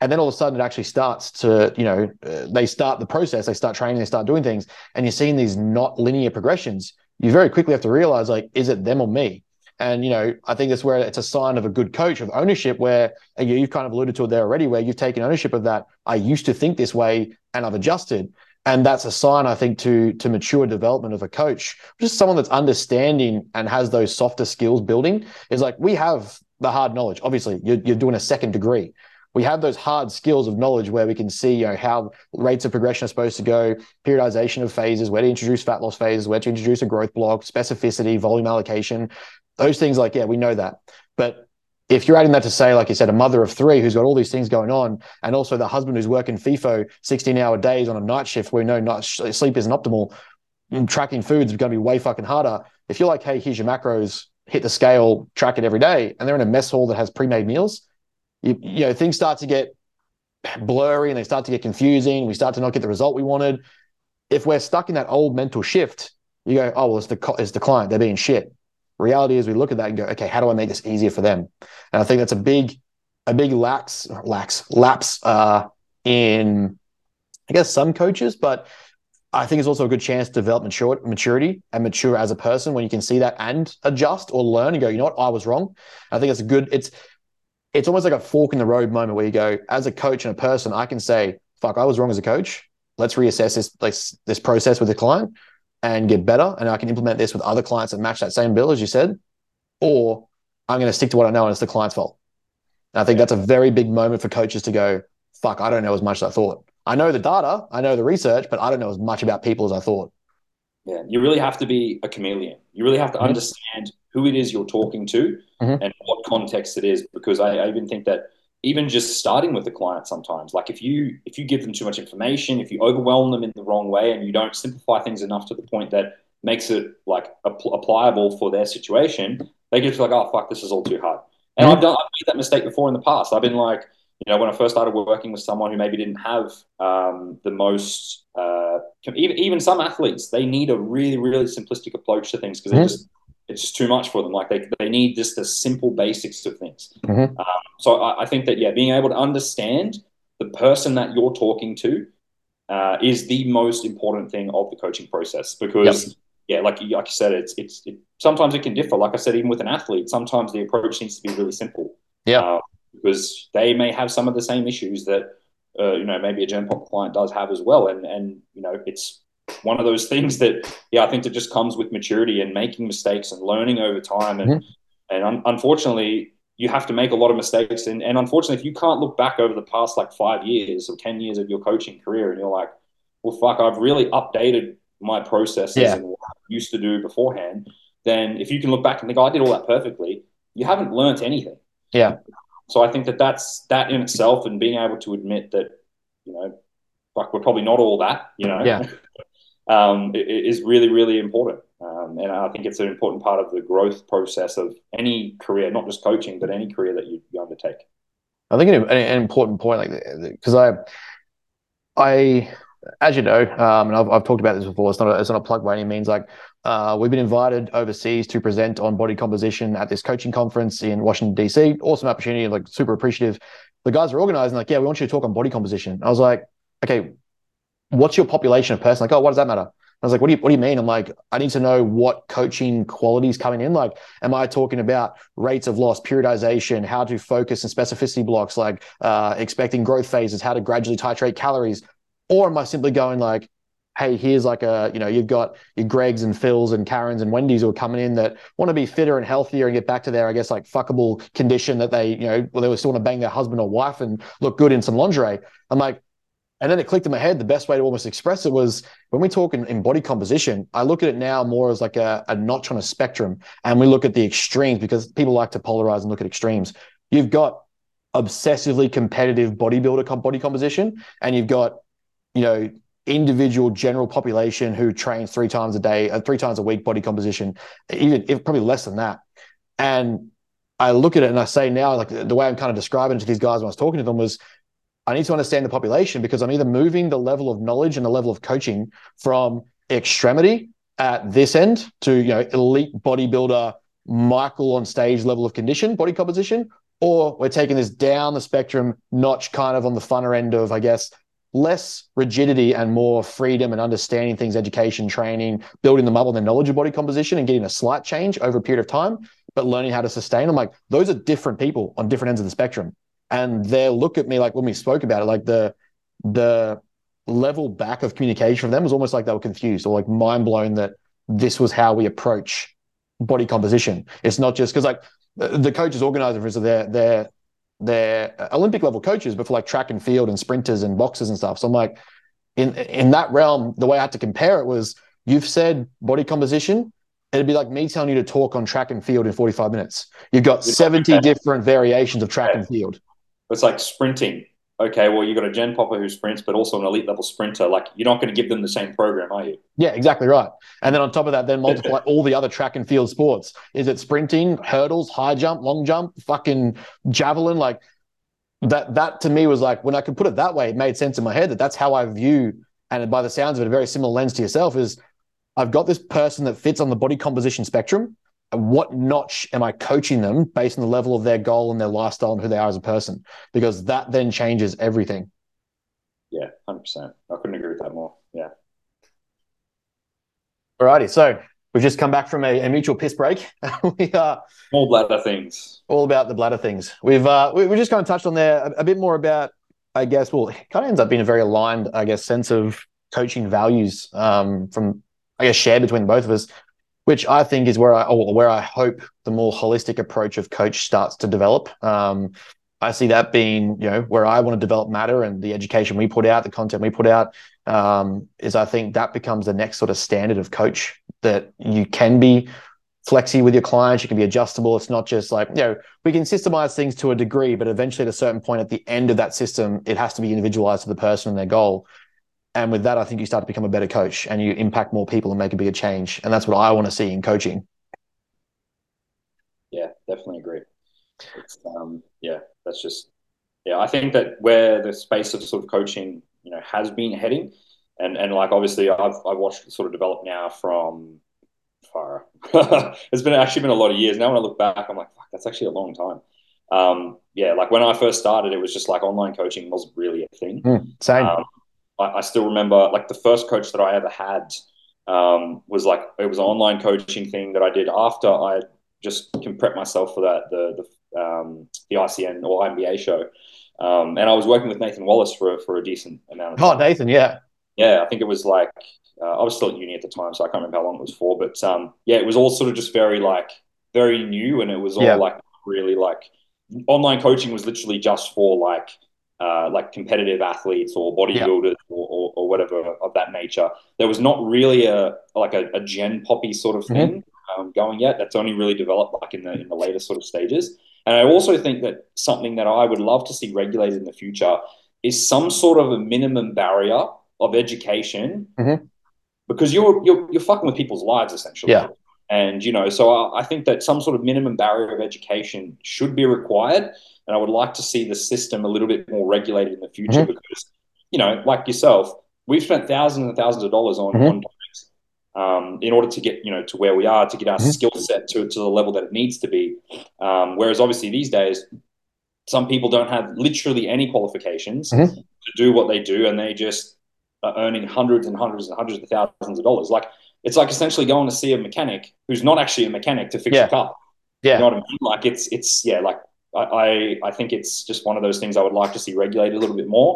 And then all of a sudden, it actually starts to, you know, uh, they start the process, they start training, they start doing things, and you're seeing these not linear progressions. You very quickly have to realize, like, is it them or me? And you know, I think that's where it's a sign of a good coach of ownership, where you've kind of alluded to it there already, where you've taken ownership of that. I used to think this way, and I've adjusted, and that's a sign, I think, to to mature development of a coach, just someone that's understanding and has those softer skills building. Is like we have the hard knowledge. Obviously, you're, you're doing a second degree we have those hard skills of knowledge where we can see you know how rates of progression are supposed to go periodization of phases where to introduce fat loss phases where to introduce a growth block specificity volume allocation those things, like, yeah, we know that. But if you're adding that to say, like you said, a mother of three who's got all these things going on, and also the husband who's working FIFO 16 hour days on a night shift where we know sleep isn't optimal, tracking foods is going to be way fucking harder. If you're like, hey, here's your macros, hit the scale, track it every day, and they're in a mess hall that has pre made meals, you, you know, things start to get blurry and they start to get confusing. We start to not get the result we wanted. If we're stuck in that old mental shift, you go, oh, well, it's the, it's the client, they're being shit reality is we look at that and go, okay, how do I make this easier for them? And I think that's a big, a big lax, lax, lapse uh, in, I guess, some coaches, but I think it's also a good chance to develop mature, maturity and mature as a person when you can see that and adjust or learn and go, you know what, I was wrong. I think it's a good, it's, it's almost like a fork in the road moment where you go, as a coach and a person, I can say, fuck, I was wrong as a coach. Let's reassess this, this, this process with the client and get better and I can implement this with other clients that match that same bill as you said, or I'm going to stick to what I know and it's the client's fault. And I think that's a very big moment for coaches to go, fuck, I don't know as much as I thought. I know the data, I know the research, but I don't know as much about people as I thought. Yeah, you really have to be a chameleon. You really have to mm-hmm. understand who it is you're talking to mm-hmm. and what context it is, because I, I even think that even just starting with the client sometimes like if you if you give them too much information if you overwhelm them in the wrong way and you don't simplify things enough to the point that makes it like applicable for their situation they get like oh fuck this is all too hard and mm-hmm. I've done I've made that mistake before in the past I've been like you know when I first started working with someone who maybe didn't have um, the most uh, even even some athletes they need a really really simplistic approach to things because mm-hmm. they just it's just too much for them. Like they, they need just the simple basics of things. Mm-hmm. Um, so I, I, think that, yeah, being able to understand the person that you're talking to uh, is the most important thing of the coaching process because, yep. yeah, like, like you said, it's, it's, it, sometimes it can differ. Like I said, even with an athlete, sometimes the approach needs to be really simple. Yeah. Uh, because they may have some of the same issues that, uh, you know, maybe a Gen Pop client does have as well. And, and, you know, it's, one of those things that, yeah, I think that just comes with maturity and making mistakes and learning over time. And, mm-hmm. and un- unfortunately, you have to make a lot of mistakes. And, and unfortunately, if you can't look back over the past like five years or 10 years of your coaching career and you're like, well, fuck, I've really updated my processes yeah. and what I used to do beforehand, then if you can look back and think, oh, I did all that perfectly, you haven't learned anything. Yeah. So I think that that's that in itself and being able to admit that, you know, like we're probably not all that, you know. Yeah. um, is really really important, um, and I think it's an important part of the growth process of any career, not just coaching, but any career that you, you undertake. I think an, an important point, like because I, I, as you know, um, and I've, I've talked about this before. It's not a, it's not a plug by any means. Like uh, we've been invited overseas to present on body composition at this coaching conference in Washington DC. Awesome opportunity, like super appreciative. The guys are organizing, like, yeah, we want you to talk on body composition. I was like, okay, what's your population of person? Like, oh, what does that matter? I was like, what do you what do you mean? I'm like, I need to know what coaching qualities coming in. Like, am I talking about rates of loss, periodization, how to focus and specificity blocks, like uh, expecting growth phases, how to gradually titrate calories, or am I simply going like, hey, here's like a, you know, you've got your Gregs and Phils and Karens and Wendy's who are coming in that want to be fitter and healthier and get back to their, I guess, like fuckable condition that they, you know, well, they were still want to bang their husband or wife and look good in some lingerie. I'm like, and then it clicked in my head. The best way to almost express it was when we talk in, in body composition, I look at it now more as like a, a notch on a spectrum. And we look at the extremes because people like to polarize and look at extremes. You've got obsessively competitive bodybuilder body composition, and you've got, you know, individual general population who trains three times a day, uh, three times a week body composition, even if probably less than that. And I look at it and I say now, like the way I'm kind of describing to these guys when I was talking to them was I need to understand the population because I'm either moving the level of knowledge and the level of coaching from extremity at this end to you know elite bodybuilder Michael on stage level of condition, body composition, or we're taking this down the spectrum notch kind of on the funner end of, I guess, less rigidity and more freedom and understanding things, education, training, building them up on their knowledge of body composition and getting a slight change over a period of time, but learning how to sustain. I'm like, those are different people on different ends of the spectrum and they'll look at me like when we spoke about it, like the the level back of communication from them was almost like they were confused or like mind blown that this was how we approach body composition. It's not just because like the coaches organizer for instance, they're they're they're Olympic level coaches, but for like track and field and sprinters and boxers and stuff. So I'm like, in in that realm, the way I had to compare it was you've said body composition. It'd be like me telling you to talk on track and field in 45 minutes. You've got 70 different variations of track and field. It's like sprinting. Okay, well, you've got a Gen Popper who sprints, but also an elite level sprinter. Like, you're not going to give them the same program, are you? Yeah, exactly right. And then on top of that, then multiply all the other track and field sports. Is it sprinting, hurdles, high jump, long jump, fucking javelin? Like, that that to me was like when I could put it that way, it made sense in my head that that's how I view, and by the sounds of it, a very similar lens to yourself is I've got this person that fits on the body composition spectrum what notch am I coaching them based on the level of their goal and their lifestyle and who they are as a person? Because that then changes everything. Yeah, 100%. I couldn't agree with that more. Yeah. Alrighty. So we've just come back from a, a mutual piss break. we are all bladder things. All about the bladder things. We've uh, we, we just kind of touched on there a, a bit more about, I guess, well, it kind of ends up being a very aligned, I guess, sense of coaching values um, from, I guess, shared between both of us which I think is where I where I hope the more holistic approach of coach starts to develop. Um, I see that being, you know, where I want to develop matter and the education we put out, the content we put out, um, is I think that becomes the next sort of standard of coach that you can be flexy with your clients, you can be adjustable. It's not just like, you know, we can systemize things to a degree, but eventually at a certain point at the end of that system, it has to be individualized to the person and their goal. And with that, I think you start to become a better coach and you impact more people and make a bigger change. And that's what I want to see in coaching. Yeah, definitely agree. It's, um, yeah, that's just, yeah, I think that where the space of sort of coaching, you know, has been heading, and and like obviously I've I've watched it sort of develop now from far. it's been actually been a lot of years now. When I look back, I'm like, fuck, that's actually a long time. Um, yeah, like when I first started, it was just like online coaching wasn't really a thing. Mm, same. Um, I, I, still remember like the first coach that I ever had um, was like it was an online coaching thing that I did after I just can prep myself for that the the, um, the ICN or INBA show, um, and I was working with Nathan Wallace for for a decent amount of time. Oh, Nathan, yeah, yeah. I think it was like uh, I was still at uni at the time, so I can't remember how long it was for, but um, yeah, it was all sort of just very like very new, and it was all yeah. like really like online coaching was literally just for like uh, like competitive athletes or bodybuilders or, or, or, whatever of that nature. There was not really a like a, a gen poppy sort of thing mm-hmm. um, going yet. That's only really developed like in the in the later sort of stages. And I also think that something that I would love to see regulated in the future is some sort of a minimum barrier of education Mhm. because you're, you're you're fucking with people's lives essentially. Yeah. And you know, so I, I think that some sort of minimum barrier of education should be required, and I would like to see the system a little bit more regulated in the future Mhm. because, you know, like yourself, we've spent thousands and thousands of dollars on, Mhm. on topics um, in order to get you know to where we are to get our Mhm. skill set to to the level that it needs to be. Um, whereas obviously these days, some people don't have literally any qualifications Mhm. to do what they do, and they just are earning hundreds and hundreds and hundreds of thousands of dollars. Like it's like essentially going to see a mechanic who's not actually a mechanic to fix Yeah. your car. Yeah. You know what I mean? Like it's it's yeah, like I, I think it's just one of those things I would like to see regulated a little bit more,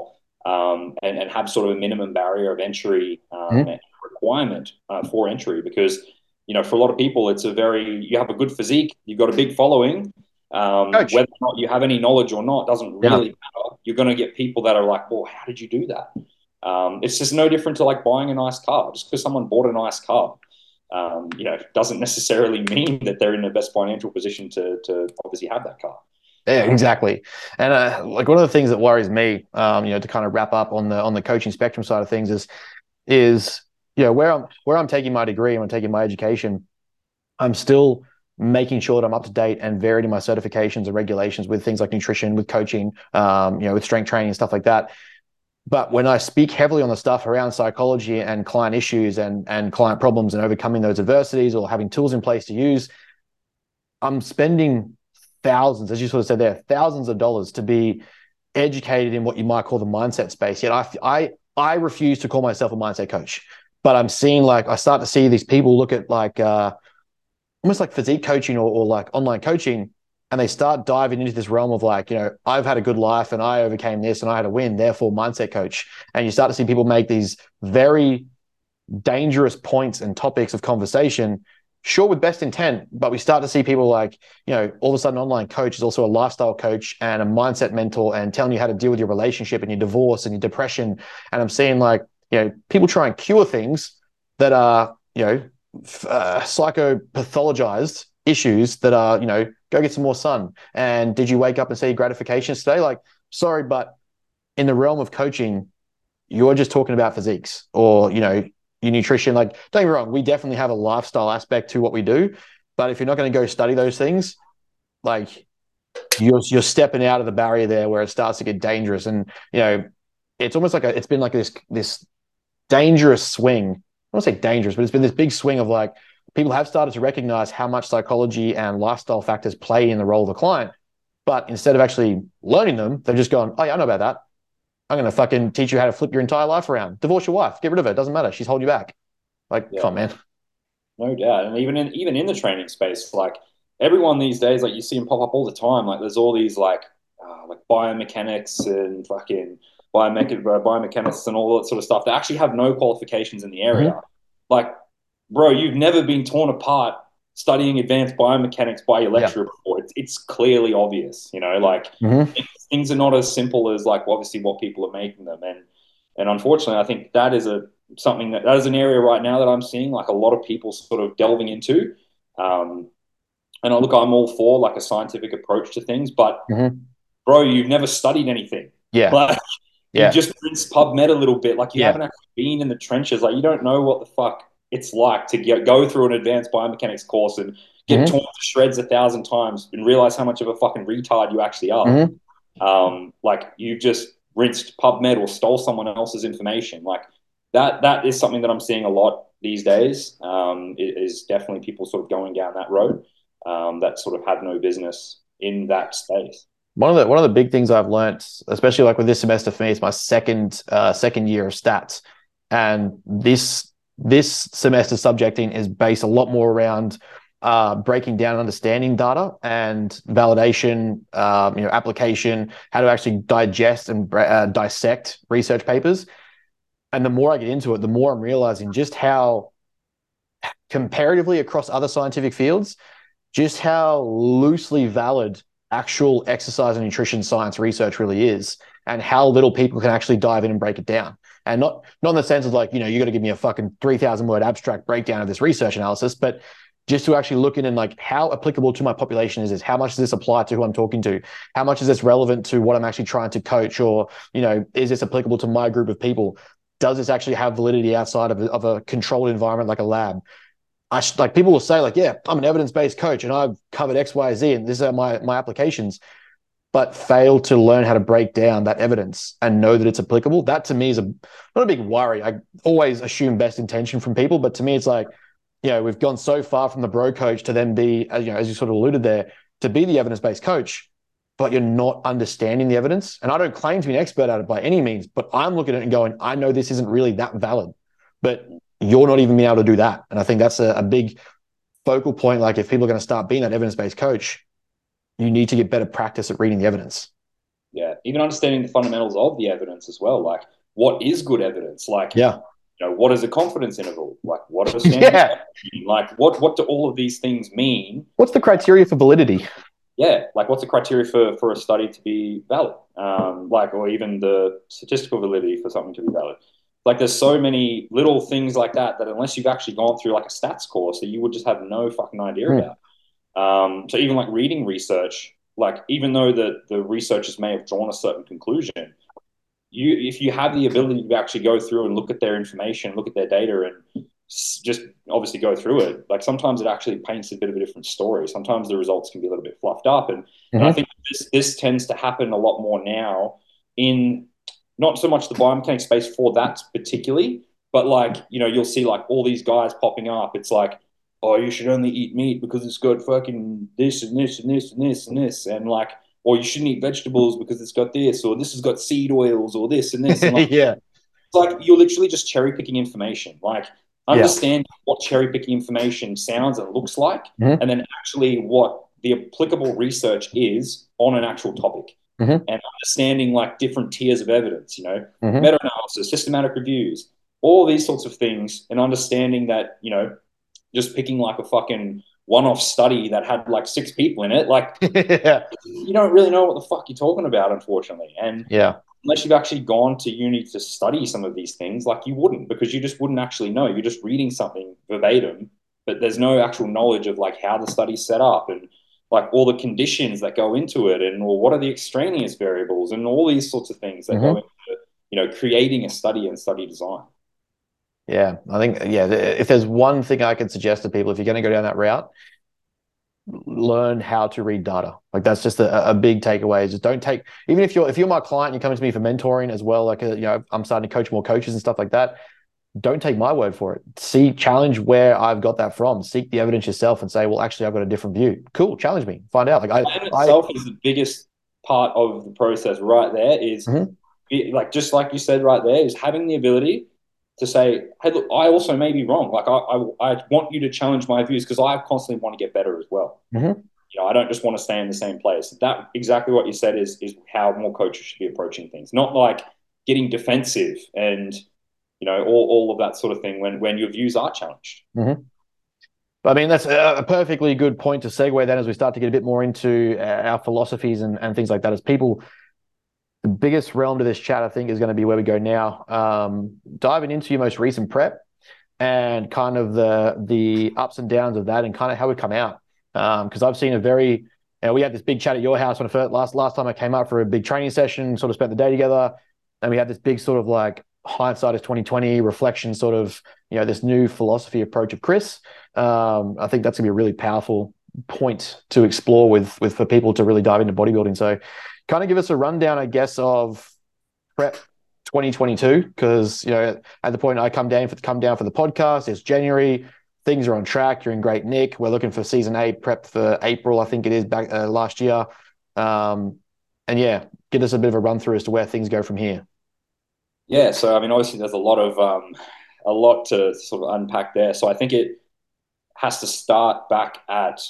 um, and and have sort of a minimum barrier of entry um, Mhm. requirement uh, for entry because you know for a lot of people it's a very you have a good physique, you've got a big following. Um, whether or not you have any knowledge or not doesn't Yeah. really matter. You're going to get people that are like, "Well, how did you do that?" Um, it's just no different to like buying a nice car. Just because someone bought a nice car, um, you know, doesn't necessarily mean that they're in the best financial position to to obviously have that car. Yeah, exactly. And uh, like one of the things that worries me, um, you know, to kind of wrap up on the on the coaching spectrum side of things is is you know where I'm where I'm taking my degree and I'm taking my education, I'm still making sure that I'm up to date and varied in my certifications and regulations with things like nutrition, with coaching, um, you know, with strength training and stuff like that. But when I speak heavily on the stuff around psychology and client issues and and client problems and overcoming those adversities or having tools in place to use, I'm spending thousands, as you sort of said there, thousands of dollars to be educated in what you might call the mindset space. Yet I, I, I refuse to call myself a mindset coach, but I'm seeing like I start to see these people look at like uh, almost like physique coaching or, or like online coaching, and they start diving into this realm of like you know I've had a good life and I overcame this and I had a win, therefore mindset coach. And you start to see people make these very dangerous points and topics of conversation sure with best intent but we start to see people like you know all of a sudden online coach is also a lifestyle coach and a mindset mentor and telling you how to deal with your relationship and your divorce and your depression and i'm seeing like you know people try and cure things that are you know uh, psychopathologized issues that are you know go get some more sun and did you wake up and see gratifications today like sorry but in the realm of coaching you're just talking about physiques or you know your nutrition. Like, don't get me wrong, we definitely have a lifestyle aspect to what we do. But if you're not going to go study those things, like you're you're stepping out of the barrier there where it starts to get dangerous. And you know, it's almost like a, it's been like this this dangerous swing. I don't want to say dangerous, but it's been this big swing of like people have started to recognize how much psychology and lifestyle factors play in the role of the client. But instead of actually learning them, they've just gone, oh yeah, I know about that. I'm going to fucking teach you how to flip your entire life around. Divorce your wife. Get rid of her. It doesn't matter. She's holding you back. Like, Yeah. come on, man. No doubt, and even in even in the training space, like everyone these days, like you see them pop up all the time. Like there's all these like uh, like biomechanics and fucking biomech- biomechanics and all that sort of stuff. They actually have no qualifications in the area. Like, bro, you've never been torn apart studying advanced biomechanics by your lecturer before. It's it's clearly obvious, you know. Like Mhm. things are not as simple as like obviously what people are making them and and unfortunately i think that is a something that that is an area right now that i'm seeing like a lot of people sort of delving into um and I look i'm all for like a scientific approach to things but Mhm. bro you've never studied anything Yeah. like Yeah. you just rinse pubmed a little bit like you Yeah. haven't actually been in the trenches like you don't know what the fuck it's like to get, go through an advanced biomechanics course and get Mhm. torn to shreds a thousand times and realize how much of a fucking retard you actually are Mhm. um, like you just rinsed PubMed or stole someone else's information. Like that, that is something that I'm seeing a lot these days. Um, is definitely people sort of going down that road um, that sort of have no business in that space. One of the one of the big things I've learned, especially like with this semester for me, it's my second uh, second year of stats, and this this semester subjecting is based a lot more around uh, breaking down and understanding data and validation, um, you know, application, how to actually digest and uh, dissect research papers. And the more I get into it, the more I'm realizing just how comparatively across other scientific fields, just how loosely valid actual exercise and nutrition science research really is and how little people can actually dive in and break it down and not not in the sense of like you know you got to give me a fucking 3000 word abstract breakdown of this research analysis but just to actually look in and like how applicable to my population is this? How much does this apply to who I'm talking to? How much is this relevant to what I'm actually trying to coach? Or, you know, is this applicable to my group of people? Does this actually have validity outside of a, of a controlled environment like a lab? I sh- like people will say like, yeah, I'm an evidence based coach and I've covered X, Y, Z, and these are my my applications, but fail to learn how to break down that evidence and know that it's applicable. That to me is a not a big worry. I always assume best intention from people, but to me, it's like you know, we've gone so far from the bro coach to then be, uh, you know, as you sort of alluded there, to be the evidence based coach, but you're not understanding the evidence. And I don't claim to be an expert at it by any means, but I'm looking at it and going, I know this isn't really that valid, but you're not even being able to do that. And I think that's a, a big focal point. Like if people are going to start being that evidence based coach, you need to get better practice at reading the evidence. Yeah, even understanding the fundamentals of the evidence as well. Like, what is good evidence? Like, yeah, you know, what is a confidence interval? Like, what are yeah. Like, what what do all of these things mean? What's the criteria for validity? Yeah, like what's the criteria for for a study to be valid? Um, like, or even the statistical validity for something to be valid. Like, there's so many little things like that that unless you've actually gone through like a stats course, that you would just have no fucking idea mm. about. Um, so even like reading research, like even though the the researchers may have drawn a certain conclusion, you if you have the ability to actually go through and look at their information, look at their data, and just obviously go through it. Like sometimes it actually paints a bit of a different story. Sometimes the results can be a little bit fluffed up, and, mm-hmm. and I mm-hmm. think this this tends to happen a lot more now in not so much the biomechanics space for that particularly, but like you know you'll see like all these guys popping up. It's like oh you should only eat meat because it's got fucking this and this and this and this and this and like or you shouldn't eat vegetables because it's got this, or this has got seed oils, or this and this. And like, yeah. It's like you're literally just cherry picking information. Like understand yeah. what cherry picking information sounds and looks like, mm-hmm. and then actually what the applicable research is on an actual topic. Mm-hmm. And understanding like different tiers of evidence, you know, mm-hmm. meta analysis, systematic reviews, all these sorts of things, and understanding that, you know, just picking like a fucking one-off study that had like six people in it, like yeah. you don't really know what the fuck you're talking about, unfortunately. And yeah, unless you've actually gone to uni to study some of these things, like you wouldn't, because you just wouldn't actually know. You're just reading something verbatim, but there's no actual knowledge of like how the study's set up and like all the conditions that go into it, and or what are the extraneous variables, and all these sorts of things that mm-hmm. go into you know creating a study and study design. Yeah, I think yeah. If there's one thing I can suggest to people, if you're going to go down that route, learn how to read data. Like that's just a, a big takeaway. Is just don't take even if you're if you're my client, you're coming to me for mentoring as well. Like a, uh, you know, I'm starting to coach more coaches and stuff like that. Don't take my word for it. See, challenge where I've got that from. Seek the evidence yourself and say, well, actually, I've got a different view. Cool, challenge me. Find out. Like I, in itself I, is the biggest part of the process. Right there is, mm-hmm. like just like you said, right there is having the ability to say, hey, look, I also may be wrong. Like I, I, I want you to challenge my views because I constantly want to get better as well. Mm-hmm. You know, I don't just want to stay in the same place. That exactly what you said is is how more coaches should be approaching things, not like getting defensive and you know all, all of that sort of thing when when your views are challenged. Mm-hmm. I mean, that's a perfectly good point to segue then as we start to get a bit more into uh, our philosophies and, and things like that. As people the biggest realm to this chat, I think, is going to be where we go now. Um, diving into your most recent prep and kind of the the ups and downs of that, and kind of how we come out. Because um, I've seen a very, you know, we had this big chat at your house when I first last last time I came up for a big training session. Sort of spent the day together, and we had this big sort of like hindsight is 2020 reflection sort of you know this new philosophy approach of chris um, i think that's going to be a really powerful point to explore with with for people to really dive into bodybuilding so kind of give us a rundown, I guess, of prep 2022 because you know at the point I come down for come down for the podcast, it's January. Things are on track. You're in great nick. We're looking for season eight prep for April, I think it is back uh, last year. Um, and yeah, give us a bit of a run through as to where things go from here. Yeah, so I mean, obviously, there's a lot of um, a lot to sort of unpack there. So I think it has to start back at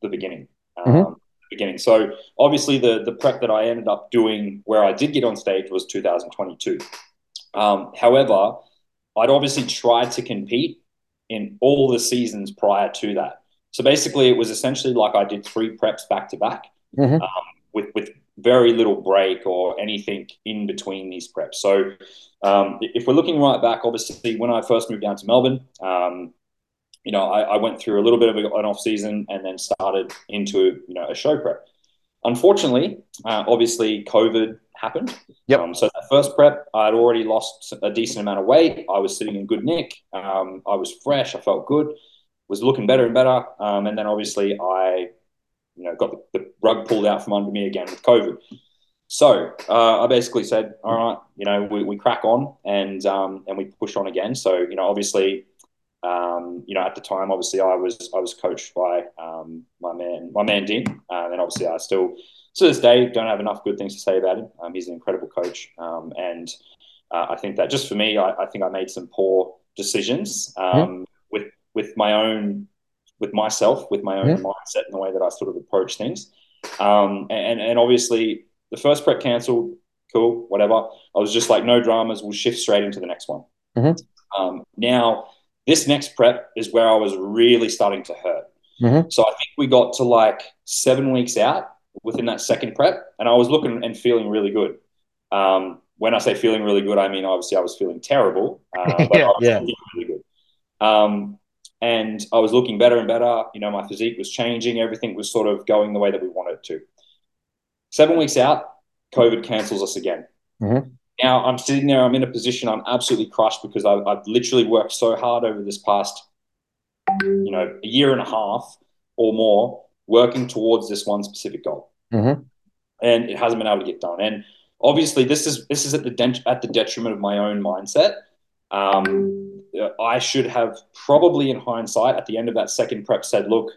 the beginning. Mm-hmm. Beginning. So obviously, the the prep that I ended up doing where I did get on stage was 2022. Um, however, I'd obviously tried to compete in all the seasons prior to that. So basically, it was essentially like I did three preps back to back mm-hmm. um, with with very little break or anything in between these preps. So um, if we're looking right back, obviously when I first moved down to Melbourne, um, you know, I, I, went through a little bit of an off season and then started into you know a show prep. Unfortunately, uh, obviously, COVID happened. Yep. Um, so that first prep, I had already lost a decent amount of weight. I was sitting in good nick. Um, I was fresh. I felt good. Was looking better and better. Um, and then obviously, I you know got the, the, rug pulled out from under me again with COVID. So uh, I basically said, all right, you know, we, we crack on and um, and we push on again. So you know, obviously, um, you know, at the time, obviously, I was I was coached by um, my man my man Din, uh, and obviously, I still to this day don't have enough good things to say about him. Um, he's an incredible coach, um, and uh, I think that just for me, I, I, think I made some poor decisions mm-hmm. with with my own with myself, with my own mm-hmm. mindset and the way that I sort of approach things. Um, and and obviously, the first prep cancelled. Cool, whatever. I was just like, no dramas. We'll shift straight into the next one. Mm-hmm. Um, now this next prep is where I was really starting to hurt. Mm-hmm. So I think we got to like seven weeks out within that second prep, and I was looking and feeling really good. Um, when I say feeling really good, I mean obviously I was feeling terrible, uh, yeah, yeah. really good. Um, and I was looking better and better. You know, my physique was changing. Everything was sort of going the way that we wanted it to. Seven weeks out, COVID cancels us again. Mm-hmm. Now I'm sitting there, I'm in a position I'm absolutely crushed because I've, I've literally worked so hard over this past, you know, a year and a half or more working towards this one specific goal. Mm-hmm. And it hasn't been able to get done. And obviously this is, this is at the, dent- at the detriment of my own mindset. Um, I should have probably in hindsight at the end of that second prep said, look,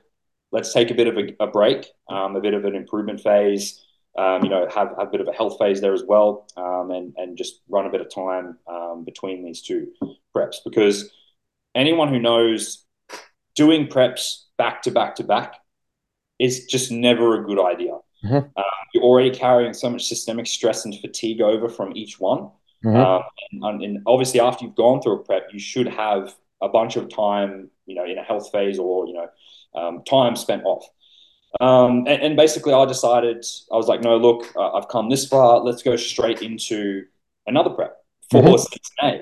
let's take a bit of a, a break, um, a bit of an improvement phase um, you know, have, have a bit of a health phase there as well, um, and and just run a bit of time um, between these two preps because anyone who knows doing preps back to back to back is just never a good idea. Mm-hmm. Uh, you're already carrying so much systemic stress and fatigue over from each one, mm-hmm. Um, and, and obviously after you've gone through a prep, you should have a bunch of time, you know, in a health phase or you know, um, time spent off. Um, and, and, basically, I decided, I was like, no, look, uh, I've come this far. Let's go straight into another prep for mm-hmm.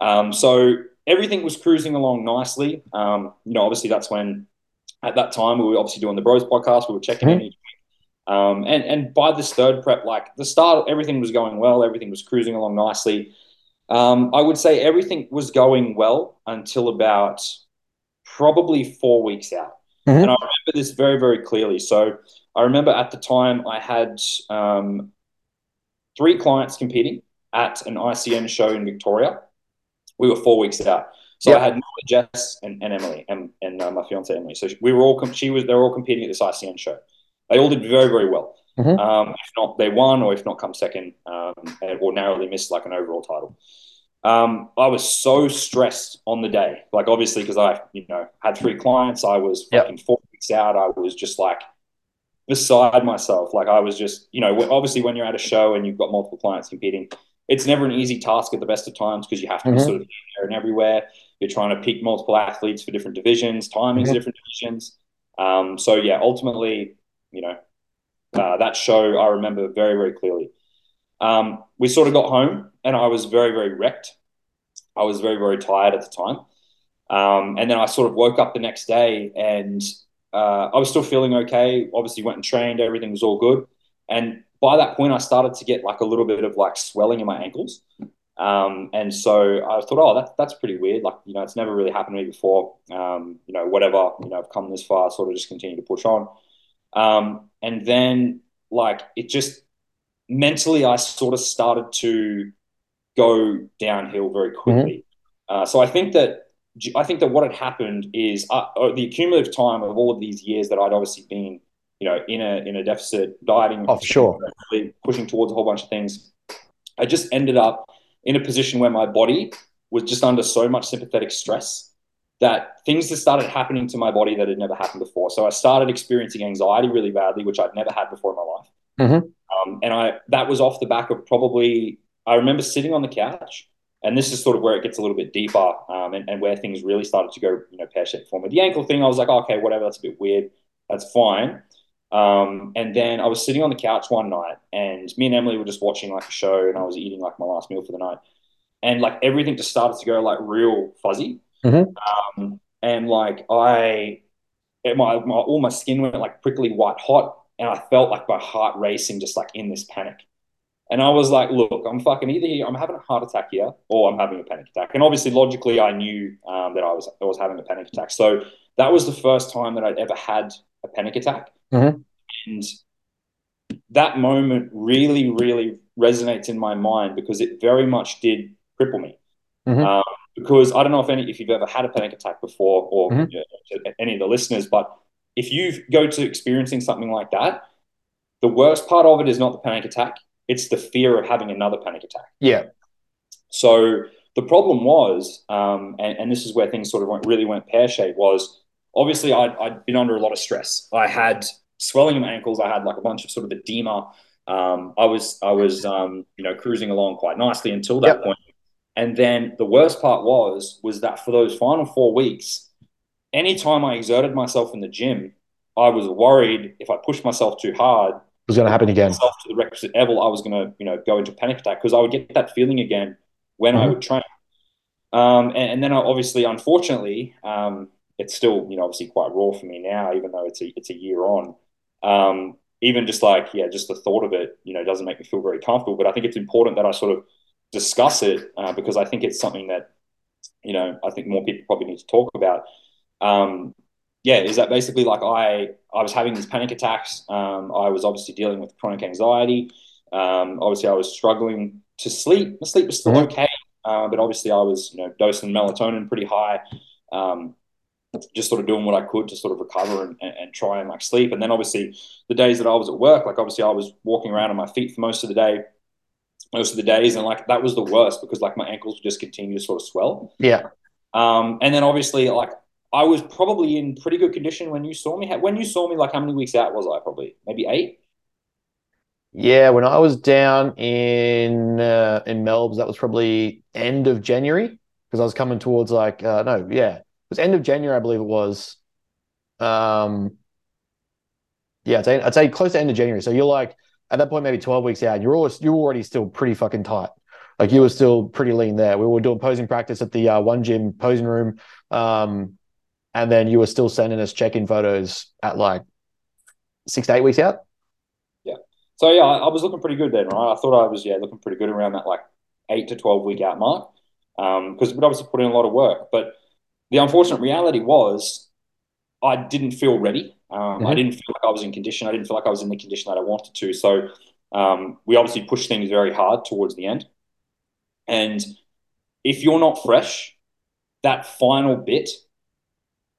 Um, so everything was cruising along nicely. Um, you know, obviously, that's when at that time we were obviously doing the Bros podcast. We were checking mm-hmm. in each week. Um, and, and by this third prep, like the start, everything was going well. Everything was cruising along nicely. Um, I would say everything was going well until about probably four weeks out. Mm-hmm. And I remember this very, very clearly. So I remember at the time I had um, three clients competing at an ICN show in Victoria. We were four weeks out. So yep. I had Jess and, and Emily and, and uh, my fiance Emily. So we were all she was they were all competing at this ICN show. They all did very very well. Mm-hmm. Um, if not, they won, or if not, come second, um, or narrowly missed like an overall title. Um, I was so stressed on the day. Like obviously because I, you know, had three clients. I was yep. fucking four weeks out. I was just like beside myself. Like I was just, you know, obviously when you're at a show and you've got multiple clients competing, it's never an easy task at the best of times because you have to mm-hmm. be sort of here and everywhere. You're trying to pick multiple athletes for different divisions, timings, mm-hmm. different divisions. Um, so yeah, ultimately, you know, uh, that show I remember very, very clearly. Um, we sort of got home and I was very, very wrecked. I was very, very tired at the time. Um, and then I sort of woke up the next day and uh, I was still feeling okay. Obviously, went and trained, everything was all good. And by that point, I started to get like a little bit of like swelling in my ankles. Um, and so I thought, oh, that, that's pretty weird. Like, you know, it's never really happened to me before. Um, you know, whatever, you know, I've come this far, sort of just continue to push on. Um, and then, like, it just mentally, I sort of started to go downhill very quickly. Mm-hmm. Uh, so I think that I think that what had happened is uh, uh, the accumulative time of all of these years that I'd obviously been, you know, in a in a deficit, dieting, oh, sure, pushing towards a whole bunch of things. I just ended up in a position where my body was just under so much sympathetic stress that things just started happening to my body that had never happened before. So I started experiencing anxiety really badly, which I'd never had before in my life. Mm-hmm. Um, and I that was off the back of probably I remember sitting on the couch, and this is sort of where it gets a little bit deeper um, and, and, where things really started to go, you know, pear shaped form. With the ankle thing, I was like, oh, okay, whatever, that's a bit weird, that's fine. Um, and then I was sitting on the couch one night, and me and Emily were just watching like a show, and I was eating like my last meal for the night, and like everything just started to go like real fuzzy. Mm-hmm. Um, and like I, my, my all my skin went like prickly white hot, and I felt like my heart racing, just like in this panic. And I was like, look, I'm fucking either I'm having a heart attack here or I'm having a panic attack. And obviously, logically, I knew um, that I was I was having a panic attack. So that was the first time that I'd ever had a panic attack. Mhm. And that moment really, really resonates in my mind because it very much did cripple me. Mhm. Um, because I don't know if any if you've ever had a panic attack before or Mhm. you know, any of the listeners, but if you go to experiencing something like that, the worst part of it is not the panic attack; it's the fear of having another panic attack. Yeah. So the problem was, um, and, and, this is where things sort of went, really went pear shaped, was obviously I'd, I'd, been under a lot of stress. I had swelling in my ankles. I had like a bunch of sort of edema. Um, I was, I was, um, you know, cruising along quite nicely until that Yep. point. And then the worst part was, was that for those final four weeks, anytime I exerted myself in the gym, I was worried if I pushed myself too hard, was going to happen again. to the requisite level, I was going to, you know, go into panic attack because I would get that feeling again when I Mhm. would train. Um, and, and then I obviously, unfortunately, um, it's still, you know, obviously quite raw for me now, even though it's a, it's a year on. Um, even just like, yeah, just the thought of it, you know, doesn't make me feel very comfortable. But I think it's important that I sort of discuss it uh, because I think it's something that, you know, I think more people probably need to talk about. Um, yeah, is that basically like I I was having these panic attacks. Um, I was obviously dealing with chronic anxiety. Um, obviously, I was struggling to sleep. The sleep was still Mhm. okay, uh, but obviously, I was you know dosing melatonin pretty high. Um, just sort of doing what I could to sort of recover and, and, and try and like sleep. And then obviously the days that I was at work, like obviously I was walking around on my feet for most of the day, most of the days, and like that was the worst because like my ankles would just continue to sort of swell. Yeah. Um, and then obviously, like I was probably in pretty good condition when you saw me. When you saw me, like how many weeks out was I? Probably maybe eight. Yeah, when I was down in uh, in Melbs, that was probably end of January because I was coming towards like uh, no, yeah, it was end of January, I believe it was. Um, yeah, I'd say, I'd say close to end of January. So you're like at that point maybe 12 weeks out. You're always you're already still pretty fucking tight. Like you were still pretty lean there. We were doing posing practice at the uh, one gym posing room, um, and then you were still sending us check-in photos at like six to eight weeks out. Yeah. So yeah, I, I was looking pretty good then, right? I thought I was yeah looking pretty good around that like eight to twelve week out mark because we'd obviously put in a lot of work. But the unfortunate reality was I didn't feel ready. Um, I Mhm. didn't feel like I was in condition. I didn't feel like I was in the condition that I wanted to. So um, we obviously pushed things very hard towards the end. And if you're not fresh, that final bit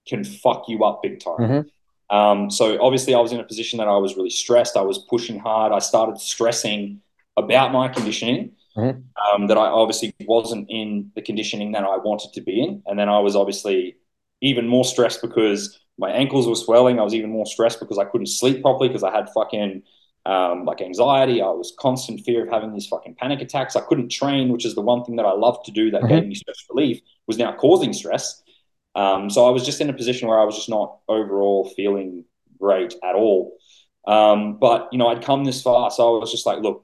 can fuck you up big time. Mhm. Um, so obviously, I was in a position that I was really stressed. I was pushing hard. I started stressing about my conditioning. Mhm. Um, that I obviously wasn't in the conditioning that I wanted to be in, and then I was obviously even more stressed because my ankles were swelling. I was even more stressed because I couldn't sleep properly because I had fucking um, like anxiety. I was constant fear of having these fucking panic attacks. I couldn't train, which is the one thing that I love to do that Mhm. gave me stress relief, was now causing stress. Um, so I was just in a position where I was just not overall feeling great at all. Um, but you know, I'd come this far, so I was just like, look,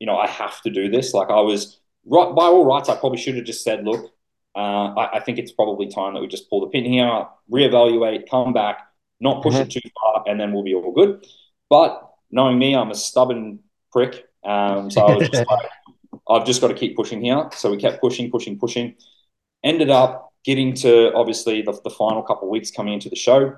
you know, I have to do this. Like I was right by all rights, I probably should have just said, look, uh, I, I think it's probably time that we just pull the pin here, reevaluate, come back, not push it too far, and then we'll be all good. But knowing me, I'm a stubborn prick. Um, so I was just like, I've just got to keep pushing here. So we kept pushing, pushing, pushing. Ended up getting to obviously the, the final couple of weeks coming into the show.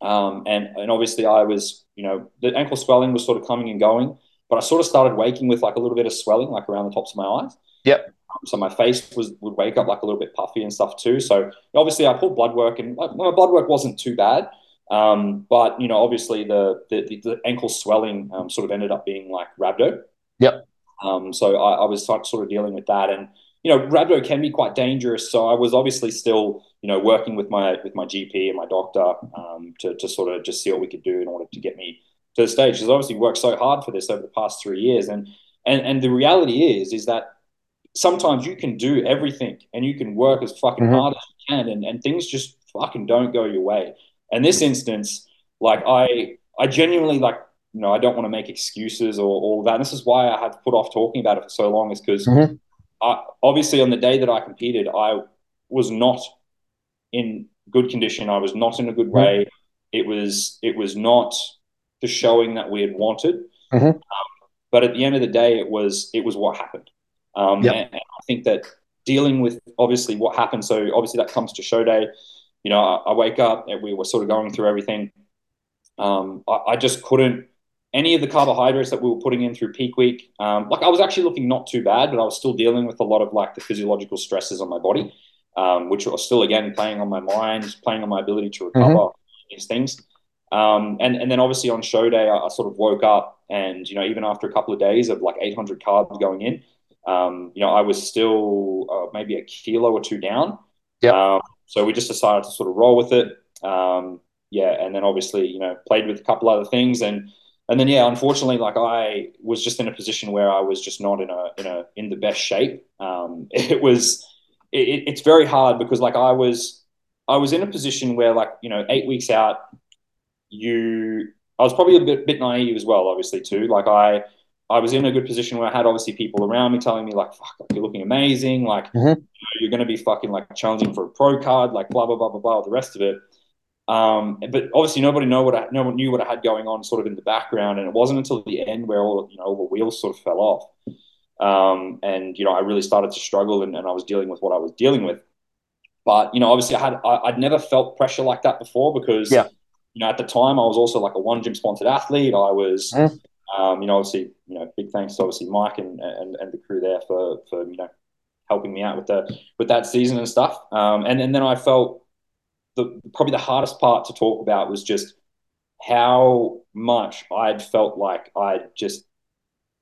Um, and, and obviously I was, you know, the ankle swelling was sort of coming and going, but I sort of started waking with like a little bit of swelling, like around the tops of my eyes. Yep. Um, so my face was would wake up like a little bit puffy and stuff too. So obviously I pulled blood work and like, my blood work wasn't too bad. Um, but you know, obviously the the, the, the ankle swelling um, sort of ended up being like rhabdo. Yep. Um, so I, I was sort of dealing with that, and you know, rhabdo can be quite dangerous. So I was obviously still, you know, working with my with my GP and my doctor um, to to sort of just see what we could do in order to get me to the stage. Because obviously worked so hard for this over the past three years, and and and the reality is is that sometimes you can do everything and you can work as fucking Mhm. hard as you can, and and things just fucking don't go your way. In this instance, like I I genuinely like you know I don't want to make excuses or all that. And this is why I have put off talking about it for so long, is because Mhm. I, obviously on the day that I competed, I was not in good condition. I was not in a good way. It was it was not the showing that we had wanted. Mhm. Um, but at the end of the day, it was it was what happened. Um, Yep. and, and I think that dealing with obviously what happened. So obviously that comes to show day. You know, I, I wake up and we were sort of going through everything. Um, I, I just couldn't any of the carbohydrates that we were putting in through peak week. Um, like I was actually looking not too bad, but I was still dealing with a lot of like the physiological stresses on my body, um, which were still again playing on my mind, playing on my ability to recover these things. Um, and and then obviously on show day, I, I sort of woke up, and you know even after a couple of days of like 800 carbs going in, um, you know I was still uh, maybe a kilo or two down. Yep. Um, so we just decided to sort of roll with it. Um, yeah, and then obviously you know played with a couple other things, and and then yeah, unfortunately, like I was just in a position where I was just not in a in a in the best shape. Um, it was it, it's very hard because like I was I was in a position where like you know eight weeks out you I was probably a bit, bit naive as well, obviously too. Like I I was in a good position where I had obviously people around me telling me like, "Fuck, like, you're looking amazing. Like Mhm. you know, you're going to be fucking like challenging for a pro card, like blah blah blah blah blah, the rest of it." Um, but obviously nobody know what I, no one knew what I had going on sort of in the background, and it wasn't until the end where all you know all the wheels sort of fell off. Um, and you know I really started to struggle, and, and I was dealing with what I was dealing with. But you know, obviously, I had I, would never felt pressure like that before because Yeah. you know at the time I was also like a one gym sponsored athlete. I was, Mm. um, you know, obviously, you know, big thanks to obviously Mike and and, and the crew there for for you know helping me out with the with that season and stuff. Um, and and then I felt the probably the hardest part to talk about was just how much I'd felt like I'd just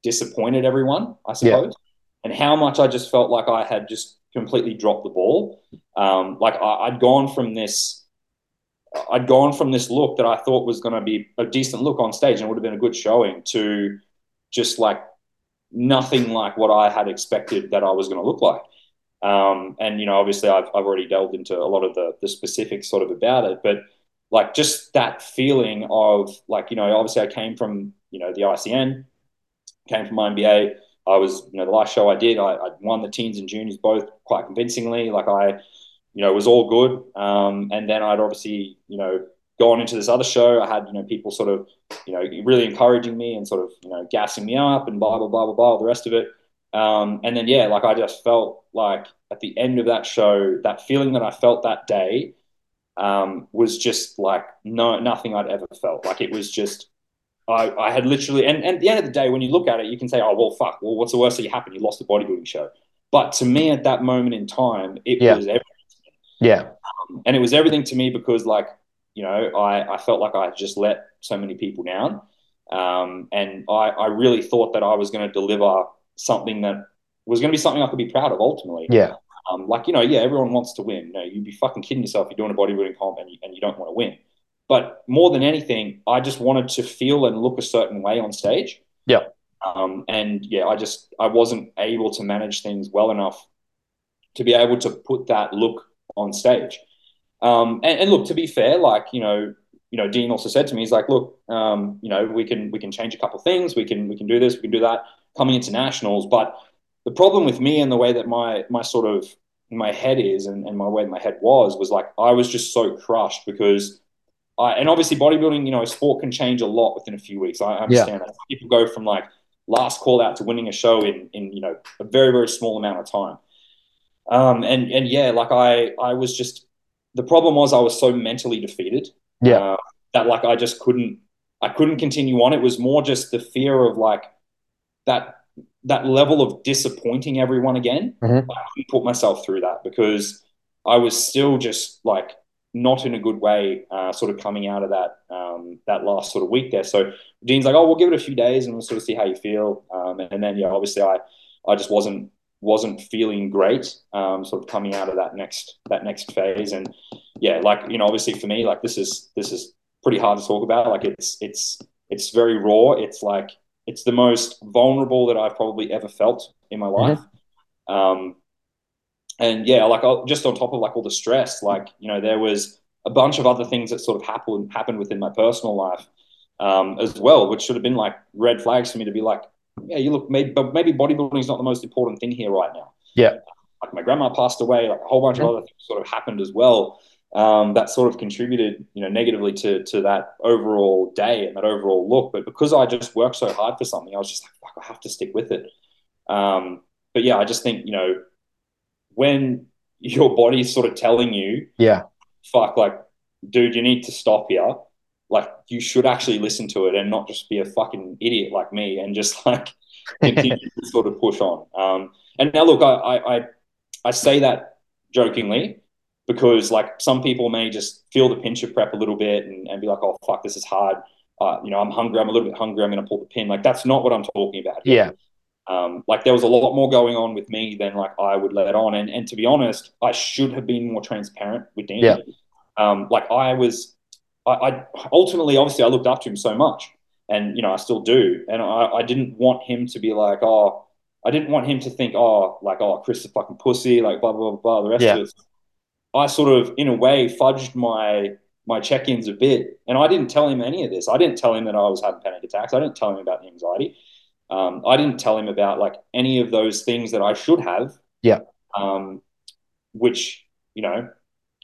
disappointed everyone, I suppose, and how much I just felt like I had just completely dropped the ball. Um, like I, I'd gone from this, I'd gone from this look that I thought was going to be a decent look on stage and would have been a good showing to just like nothing like what I had expected that I was going to look like. Um, and you know, obviously, I've I've already delved into a lot of the the specifics sort of about it, but like just that feeling of like you know, obviously, I came from you know the ICN, came from INBA. I was you know the last show I did, I, I won the teens and juniors both quite convincingly. Like I, you know, was all good. Um, and then I'd obviously you know gone into this other show. I had you know people sort of you know really encouraging me and sort of you know gassing me up and blah blah blah blah blah all the rest of it. Um, and then yeah, like I just felt like at the end of that show, that feeling that I felt that day um, was just like no nothing I'd ever felt. Like it was just I, I had literally and, and at the end of the day, when you look at it, you can say, oh well, fuck, well, what's the worst that happened? You lost the bodybuilding show. But to me, at that moment in time, it Yeah. was everything. Yeah. and it was everything to me because like you know I, I felt like I had just let so many people down um, and I, I really thought that I was going to deliver something that was going to be something I could be proud of ultimately Yeah. um, like you know yeah everyone wants to win you know you'd be fucking kidding yourself if you're doing a bodybuilding comp and you, and you don't want to win but more than anything I just wanted to feel and look a certain way on stage Yeah. um, and yeah I just I wasn't able to manage things well enough to be able to put that look on stage. Um, and, and, look, to be fair, like you know, you know, Dean also said to me, he's like, look, um, you know, we can we can change a couple things, we can we can do this, we can do that coming into nationals. But the problem with me and the way that my my sort of my head is and, and my way my head was was like I was just so crushed because I and obviously bodybuilding, you know, sport can change a lot within a few weeks. I understand that people go from like last call out to winning a show in in you know a very very small amount of time. Um, and and yeah, like I I was just the problem was I was so mentally defeated. Yeah. Uh, that like I just couldn't I couldn't continue on. It was more just the fear of like that that level of disappointing everyone again. Mhm. I couldn't put myself through that because I was still just like not in a good way, uh, sort of coming out of that um, that last sort of week there. So Dean's like, "Oh, we'll give it a few days and we'll sort of see how you feel." Um, and then yeah, obviously I I just wasn't wasn't feeling great, um, sort of coming out of that next that next phase. And yeah, like you know, obviously for me, like this is this is pretty hard to talk about. Like it's it's it's very raw. It's like it's the most vulnerable that I've probably ever felt in my life. Um, and yeah, like I'll, just on top of like all the stress, like you know, there was a bunch of other things that sort of happened happened within my personal life um, as well, which should have been like red flags for me to be like, yeah, you look, maybe, but maybe bodybuilding is not the most important thing here right now. Yeah. Like my grandma passed away, like a whole bunch Mhm. of other things sort of happened as well. Um, that sort of contributed, you know, negatively to to that overall day and that overall look. But because I just worked so hard for something, I was just like, fuck, I have to stick with it. Um, but yeah, I just think you know when your body's sort of telling you, yeah, fuck, like, dude, you need to stop here. Like, you should actually listen to it and not just be a fucking idiot like me and just like continue to sort of push on. Um, and now, look, I, I I say that jokingly because like some people may just feel the pinch of prep a little bit and, and be like, oh fuck, this is hard. Uh, you know, I'm hungry. I'm a little bit hungry. I'm going to pull the pin. Like that's not what I'm talking about. Here. Yeah. Um, like there was a lot more going on with me than like I would let on. And and to be honest, I should have been more transparent with Danny. Yeah. Um, like I was, I, I, ultimately, obviously, I looked up to him so much, and you know, I still do. And I, I didn't want him to be like, oh, I didn't want him to think, oh, like, oh, Chris is fucking pussy, like blah blah blah. blah the rest yeah. of it. I sort of, in a way, fudged my my check-ins a bit, and I didn't tell him any of this. I didn't tell him that I was having panic attacks. I didn't tell him about the anxiety. Um, I didn't tell him about like any of those things that I should have. Yeah. Um, which you know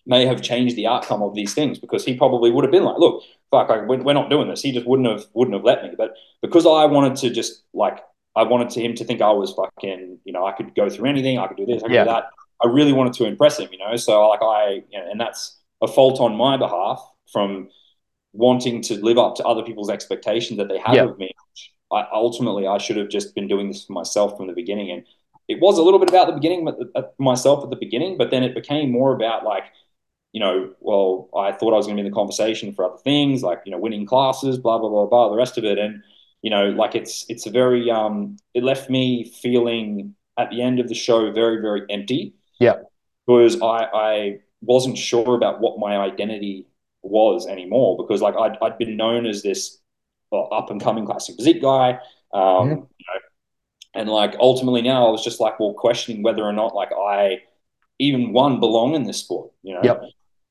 may have changed the outcome of these things because he probably would have been like, look, fuck, we're not doing this. He just wouldn't have wouldn't have let me. But because I wanted to just like I wanted to him to think I was fucking, you know, I could go through anything, I could do this, I could yeah. do that. I really wanted to impress him, you know. So like I, you know, and that's a fault on my behalf from wanting to live up to other people's expectations that they have yeah. of me. I ultimately I should have just been doing this for myself from the beginning, and it was a little bit about the beginning, but myself at the beginning, but then it became more about like, you know, well, I thought I was going to be in the conversation for other things, like you know, winning classes, blah blah blah blah, the rest of it, and you know, like it's it's a very um, it left me feeling at the end of the show very very empty. Yeah, because I I wasn't sure about what my identity was anymore because like I'd, I'd been known as this well, up and coming classic physique guy. Um, mm-hmm. you know, and like ultimately now I was just like, well, questioning whether or not like I even one belong in this sport, you know? Yep.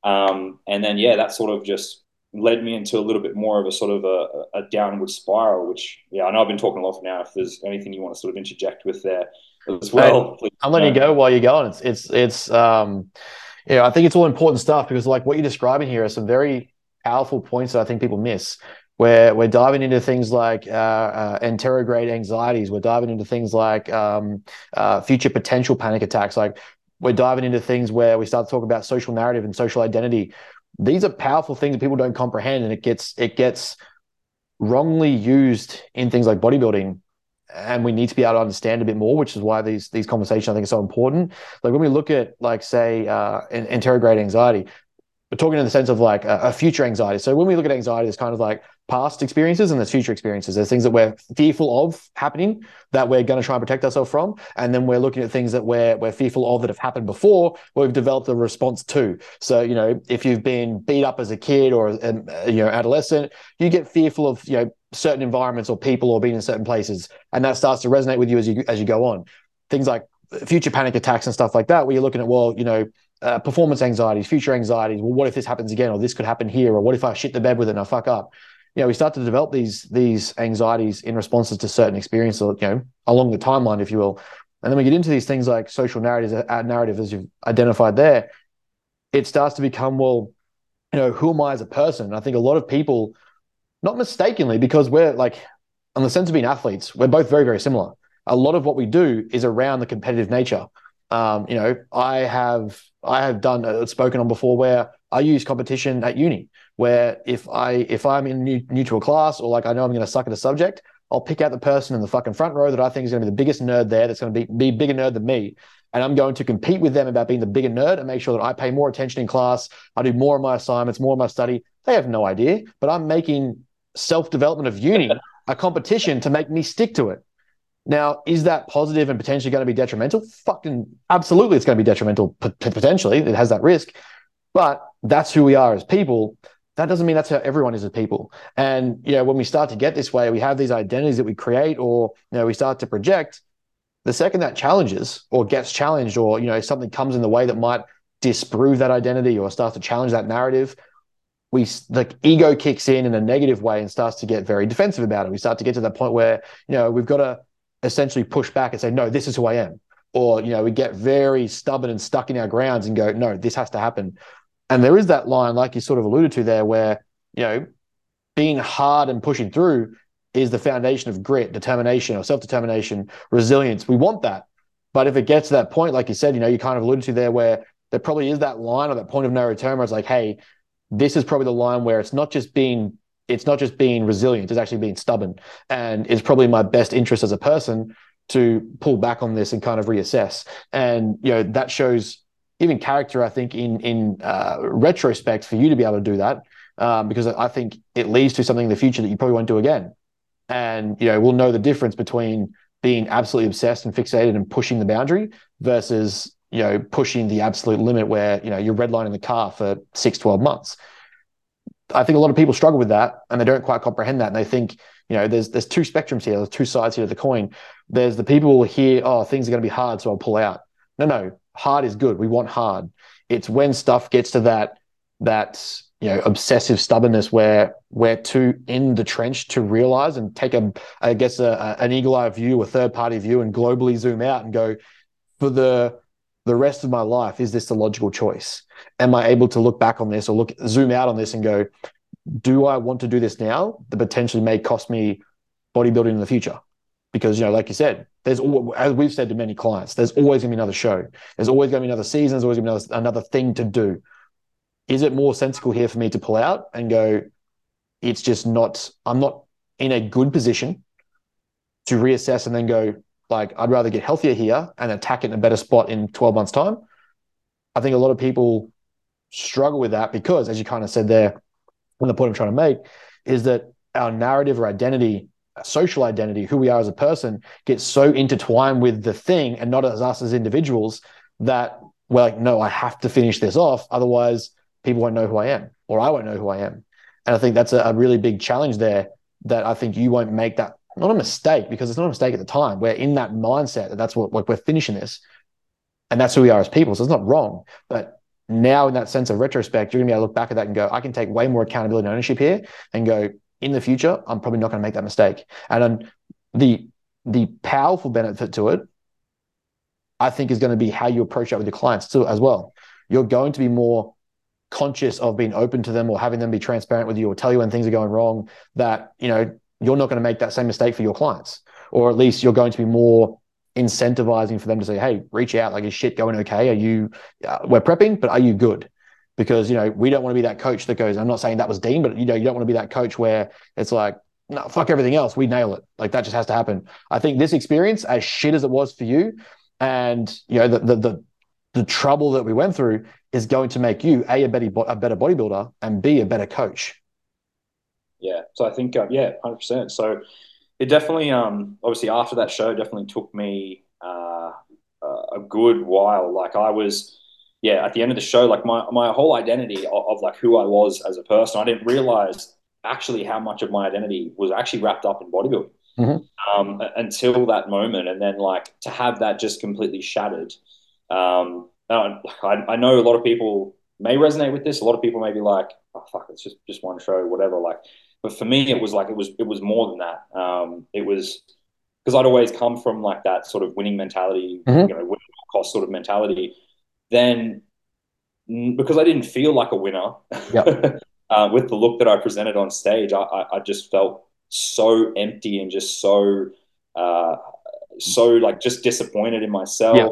Um, and then, yeah, that sort of just led me into a little bit more of a sort of a, a downward spiral, which, yeah, I know I've been talking a lot for now. If there's anything you want to sort of interject with there as well. I'm letting you go while you're going. It's, it's, it's, um, yeah, I think it's all important stuff because like what you're describing here are some very powerful points that I think people miss where we're diving into things like uh, uh, anterograde anxieties. We're diving into things like um, uh, future potential panic attacks. Like we're diving into things where we start to talk about social narrative and social identity. These are powerful things that people don't comprehend, and it gets it gets wrongly used in things like bodybuilding. And we need to be able to understand a bit more, which is why these these conversations I think are so important. Like when we look at like say uh, anterograde anxiety, we're talking in the sense of like a, a, future anxiety. So when we look at anxiety, it's kind of like past experiences and there's future experiences. There's things that we're fearful of happening that we're going to try and protect ourselves from, and then we're looking at things that we're we're fearful of that have happened before, where we've developed a response to. So you know, if you've been beat up as a kid or um, you know adolescent, you get fearful of you know certain environments or people or being in certain places, and that starts to resonate with you as you as you go on. Things like future panic attacks and stuff like that, where you're looking at well, you know uh, performance anxieties, future anxieties. Well, what if this happens again, or this could happen here, or what if I shit the bed with it and I fuck up? You know, we start to develop these these anxieties in responses to certain experiences, you know, along the timeline, if you will. And then we get into these things like social narratives, uh, narrative as you've identified there. It starts to become well, you know, who am I as a person? And I think a lot of people, not mistakenly, because we're like, on the sense of being athletes, we're both very very similar. A lot of what we do is around the competitive nature. Um, you know, I have I have done uh, spoken on before where I use competition at uni, where if I if I'm in new, neutral class or like I know I'm going to suck at a subject, I'll pick out the person in the fucking front row that I think is going to be the biggest nerd there. That's going to be be bigger nerd than me, and I'm going to compete with them about being the bigger nerd and make sure that I pay more attention in class. I do more of my assignments, more of my study. They have no idea, but I'm making self development of uni a competition to make me stick to it. Now, is that positive and potentially going to be detrimental? Fucking absolutely, it's going to be detrimental potentially. It has that risk, but that's who we are as people. That doesn't mean that's how everyone is as people. And you know, when we start to get this way, we have these identities that we create, or you know, we start to project. The second that challenges or gets challenged, or you know, something comes in the way that might disprove that identity or start to challenge that narrative, we the ego kicks in in a negative way and starts to get very defensive about it. We start to get to that point where you know we've got to essentially push back and say, no, this is who I am. Or, you know, we get very stubborn and stuck in our grounds and go, no, this has to happen. And there is that line, like you sort of alluded to there, where, you know, being hard and pushing through is the foundation of grit, determination, or self determination, resilience. We want that. But if it gets to that point, like you said, you know, you kind of alluded to there, where there probably is that line or that point of no return where it's like, hey, this is probably the line where it's not just being it's not just being resilient, it's actually being stubborn. And it's probably my best interest as a person to pull back on this and kind of reassess. And you know, that shows even character, I think, in in uh, retrospect for you to be able to do that. Um, because I think it leads to something in the future that you probably won't do again. And you know, we'll know the difference between being absolutely obsessed and fixated and pushing the boundary versus you know pushing the absolute limit where you know you're redlining the car for six 12 months. I think a lot of people struggle with that and they don't quite comprehend that and they think you know there's there's two spectrums here there's two sides here of the coin. There's the people hear oh things are going to be hard so i'll pull out. No no hard is good. We want hard. It's when stuff gets to that that you know obsessive stubbornness where we're too in the trench to realize and take a i guess a, a, an eagle eye view a third party view and globally zoom out and go for the the rest of my life is this the logical choice? Am i able to look back on this or look zoom out on this and go do i want to do this now that potentially may cost me bodybuilding in the future? Because you know like you said there's as we've said to many clients there's always going to be another show. There's always going to be another season. There's always going to be another, another thing to do. Is it more sensible here for me to pull out and go it's just not i'm not in a good position to reassess and then go like I'd rather get healthier here and attack it in a better spot in 12 months time. I think a lot of people struggle with that because as you kind of said there, and the point I'm trying to make is that our narrative or identity, social identity, who we are as a person gets so intertwined with the thing and not as us as individuals that we're like, no, I have to finish this off. Otherwise people won't know who I am or I won't know who I am. And I think that's a, a really big challenge there that I think you won't make that not a mistake because it's not a mistake at the time. We're in that mindset that that's what like we're finishing this, and that's who we are as people. So it's not wrong. But now, in that sense of retrospect, you're gonna be able to look back at that and go, I can take way more accountability and ownership here, and go in the future, I'm probably not going to make that mistake. And the the powerful benefit to it, I think, is going to be how you approach that with your clients too, as well. You're going to be more conscious of being open to them or having them be transparent with you or tell you when things are going wrong that you know you're not going to make that same mistake for your clients, or at least you're going to be more incentivizing for them to say, "Hey, reach out. Like, is shit going okay? Are you? Uh, we're prepping, but are you good?" Because you know we don't want to be that coach that goes. I'm not saying that was Dean, but you know you don't want to be that coach where it's like, "No, fuck everything else. We nail it." Like that just has to happen. I think this experience, as shit as it was for you, and you know the the the, the trouble that we went through is going to make you a better a better bodybuilder and b a better coach yeah. So I think, uh, yeah, 100%. So it definitely, um, obviously, after that show, definitely took me uh, a good while. Like I was, yeah, at the end of the show, like my, my whole identity of, of like who I was as a person, I didn't realize actually how much of my identity was actually wrapped up in bodybuilding. Mm-hmm. Um, until that moment, and then like to have that just completely shattered. Um, I, I know a lot of people may resonate with this. A lot of people may be like, "Oh fuck, it's just just one show, whatever." Like, but for me, it was like it was it was more than that. Um, it was because I'd always come from like that sort of winning mentality, mm-hmm. you know, winning cost sort of mentality. Then because I didn't feel like a winner yep. uh, with the look that I presented on stage, I, I, I just felt so empty and just so uh, so like just disappointed in myself. Yep.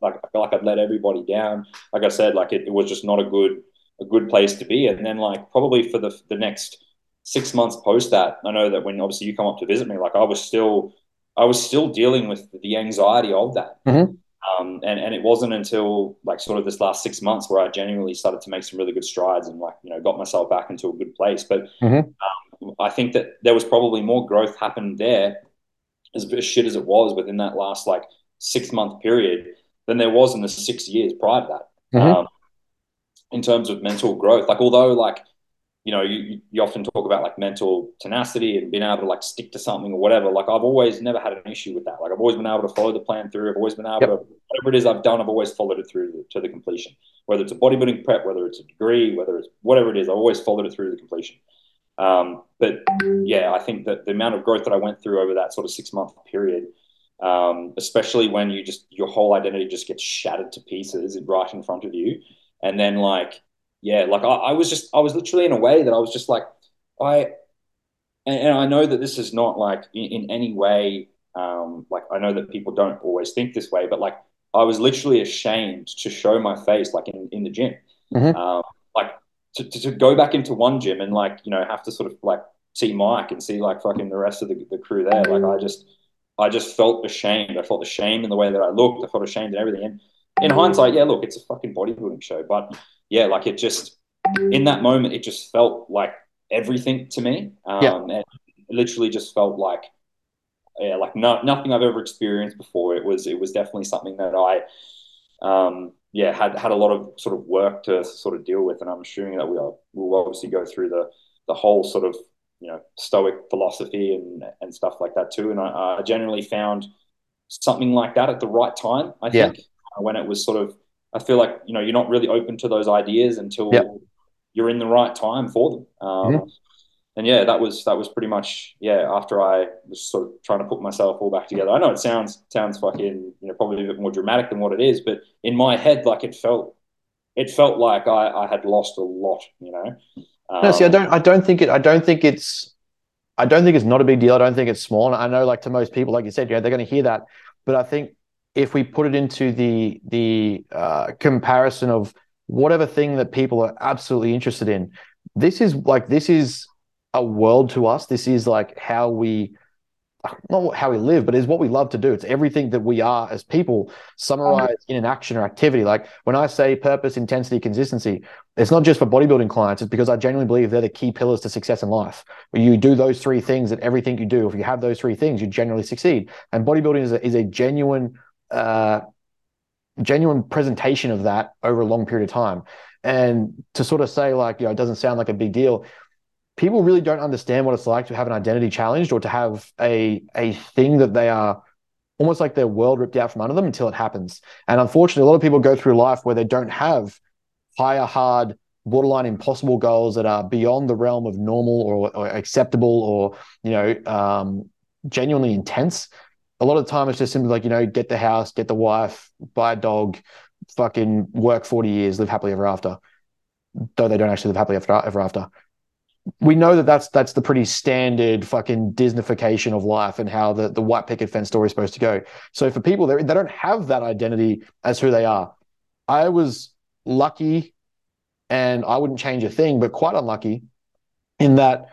Like I felt like I'd let everybody down. Like I said, like it, it was just not a good a good place to be. And then like probably for the the next six months post that, I know that when obviously you come up to visit me, like I was still, I was still dealing with the anxiety of that. Mm-hmm. Um, and, and it wasn't until like sort of this last six months where I genuinely started to make some really good strides and like, you know, got myself back into a good place. But mm-hmm. um, I think that there was probably more growth happened there as, as shit as it was within that last like six month period than there was in the six years prior to that. Mm-hmm. Um, in terms of mental growth, like although like you know, you, you often talk about like mental tenacity and being able to like stick to something or whatever. Like I've always never had an issue with that. Like I've always been able to follow the plan through. I've always been able yep. to whatever it is I've done, I've always followed it through to the completion. Whether it's a bodybuilding prep, whether it's a degree, whether it's whatever it is, I've always followed it through to the completion. Um, but yeah, I think that the amount of growth that I went through over that sort of six month period, um, especially when you just your whole identity just gets shattered to pieces right in front of you, and then like yeah, like I, I was just, I was literally in a way that I was just like, I, and, and I know that this is not like in, in any way, um, like I know that people don't always think this way, but like I was literally ashamed to show my face, like in, in the gym. Mhm. Um, like to, to, to go back into one gym and like, you know, have to sort of like see Mike and see like fucking the rest of the, the crew there. Like I just, I just felt ashamed. I felt ashamed in the way that I looked. I felt ashamed in everything. And in hindsight, yeah, look, it's a fucking bodybuilding show, but yeah, like it just in that moment, it just felt like everything to me. Um, Yeah. and it literally just felt like, yeah, like no, nothing I've ever experienced before. It was, it was definitely something that I, um, yeah, had had a lot of sort of work to sort of deal with, and I'm assuming that we'll we'll obviously go through the the whole sort of you know stoic philosophy and and stuff like that too. And I, I generally found something like that at the right time. I Yeah. think when it was sort of, I feel like you know you're not really open to those ideas until Yeah. you're in the right time for them. Um, And yeah, that was that was pretty much yeah. After I was sort of trying to put myself all back together, I know it sounds sounds fucking you know probably a bit more dramatic than what it is, but in my head, like it felt it felt like I, I had lost a lot. You know. No, see, I Um, don't. I don't think it. I don't think it's. I don't think it's not a big deal. I don't think it's small. And I know, like to most people, like you said, yeah, they're going to hear that. But I think if we put it into the the uh, comparison of whatever thing that people are absolutely interested in, this is like this is a world to us. This is like how we. Not how we live, but is what we love to do. It's everything that we are as people summarized in an action or activity. Like when I say purpose, intensity, consistency, it's not just for bodybuilding clients. It's because I genuinely believe they're the key pillars to success in life. You do those three things at everything you do. If you have those three things, you generally succeed. And bodybuilding is a, is a genuine, uh, genuine presentation of that over a long period of time. And to sort of say like, you know, it doesn't sound like a big deal. People really don't understand what it's like to have an identity challenged or to have a a thing that they are almost like their world ripped out from under them until it happens. And unfortunately, a lot of people go through life where they don't have higher, hard, borderline impossible goals that are beyond the realm of normal or, or acceptable or, you know, um, genuinely intense. A lot of the time, it's just simply like, you know, get the house, get the wife, buy a dog, fucking work 40 years, live happily ever after. Though they don't actually live happily ever, after. We know that that's that's the pretty standard fucking Disneyfication of life and how the, the white picket fence story is supposed to go. So for people, they don't have that identity as who they are. I was lucky and I wouldn't change a thing, but quite unlucky in that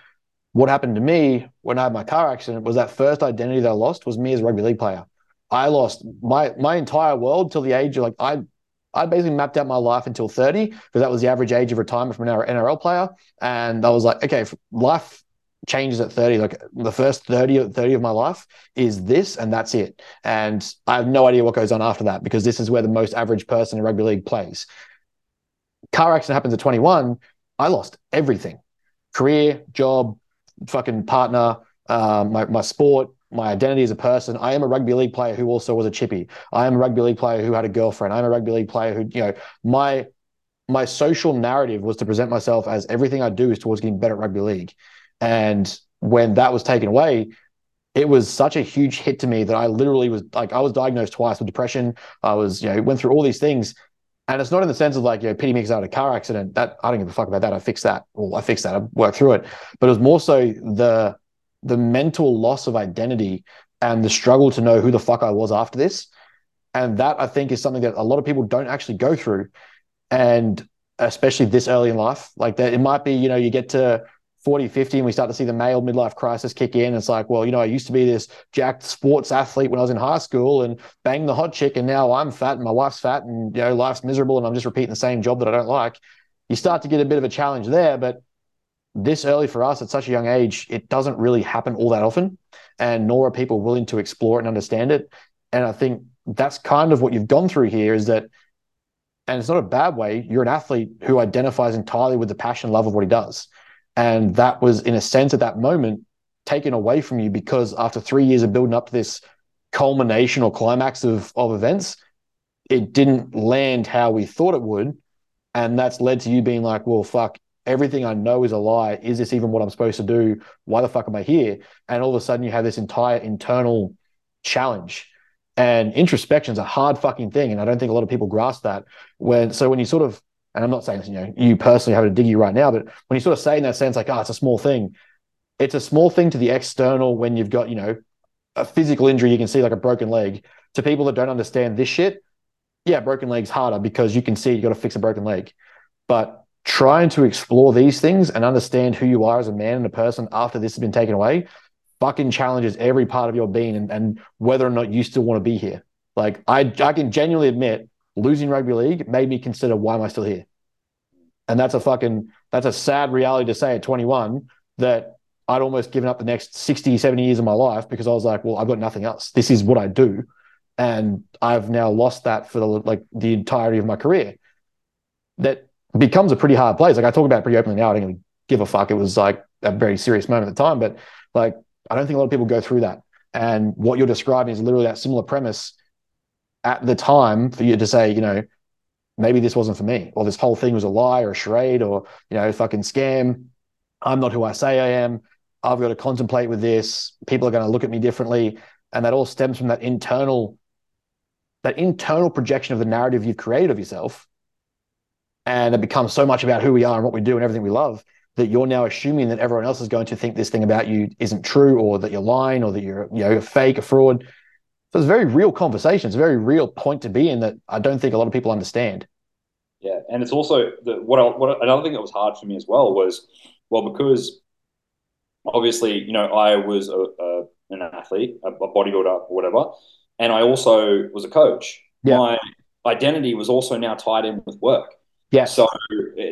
what happened to me when I had my car accident was that first identity that I lost was me as a rugby league player. I lost my my entire world till the age of like I I basically mapped out my life until 30 because that was the average age of retirement from an NRL player. And I was like, okay, life changes at 30. Like the first 30, 30 of my life is this, and that's it. And I have no idea what goes on after that because this is where the most average person in rugby league plays car accident happens at 21, I lost everything career, job, fucking partner, um, my, my sport, my identity as a person. I am a rugby league player who also was a chippy. I am a rugby league player who had a girlfriend. I'm a rugby league player who, you know, my my social narrative was to present myself as everything I do is towards getting better at rugby league. And when that was taken away, it was such a huge hit to me that I literally was like, I was diagnosed twice with depression. I was, you know, went through all these things. And it's not in the sense of like, you know, pity me because I had a car accident. That I don't give a fuck about that. I fixed that. Well, I fixed that. I worked through it. But it was more so the the mental loss of identity and the struggle to know who the fuck I was after this. And that I think is something that a lot of people don't actually go through. And especially this early in life, like that, it might be, you know, you get to 40, 50, and we start to see the male midlife crisis kick in. It's like, well, you know, I used to be this jacked sports athlete when I was in high school and bang the hot chick, and now I'm fat and my wife's fat, and you know, life's miserable, and I'm just repeating the same job that I don't like. You start to get a bit of a challenge there, but this early for us at such a young age, it doesn't really happen all that often, and nor are people willing to explore it and understand it. And I think that's kind of what you've gone through here is that, and it's not a bad way. You're an athlete who identifies entirely with the passion, love of what he does. And that was, in a sense, at that moment, taken away from you because after three years of building up this culmination or climax of, of events, it didn't land how we thought it would. And that's led to you being like, well, fuck, everything I know is a lie. Is this even what I'm supposed to do? Why the fuck am I here? And all of a sudden, you have this entire internal challenge. And introspection is a hard fucking thing. And I don't think a lot of people grasp that. When so when you sort of and I'm not saying you know you personally having a dig you right now, but when you sort of say in that sense, like, oh, it's a small thing, it's a small thing to the external when you've got, you know, a physical injury you can see like a broken leg. To people that don't understand this shit, yeah, broken leg's harder because you can see you got to fix a broken leg. But trying to explore these things and understand who you are as a man and a person after this has been taken away fucking challenges every part of your being and, and whether or not you still want to be here. Like I, I can genuinely admit losing rugby league made me consider why am I still here? And that's a fucking, that's a sad reality to say at 21 that I'd almost given up the next 60, 70 years of my life because I was like, well, I've got nothing else. This is what I do. And I've now lost that for the, like the entirety of my career. That becomes a pretty hard place. Like I talk about pretty openly now. I didn't give a fuck. It was like a very serious moment at the time, but like I don't think a lot of people go through that. And what you're describing is literally that similar premise at the time for you to say, you know, maybe this wasn't for me, or this whole thing was a lie or a charade or, you know, fucking scam. I'm not who I say I am. I've got to contemplate with this. People are going to look at me differently. And that all stems from that internal, that internal projection of the narrative you've created of yourself. And it becomes so much about who we are and what we do and everything we love that you're now assuming that everyone else is going to think this thing about you isn't true or that you're lying or that you're you know a fake, a fraud. So it's a very real conversation. It's a very real point to be in that I don't think a lot of people understand. Yeah, and it's also the, what, I, what another thing that was hard for me as well was well because obviously you know I was a, a an athlete, a, bodybuilder, or whatever, and I also was a coach. Yeah. My identity was also now tied in with work. Yeah. So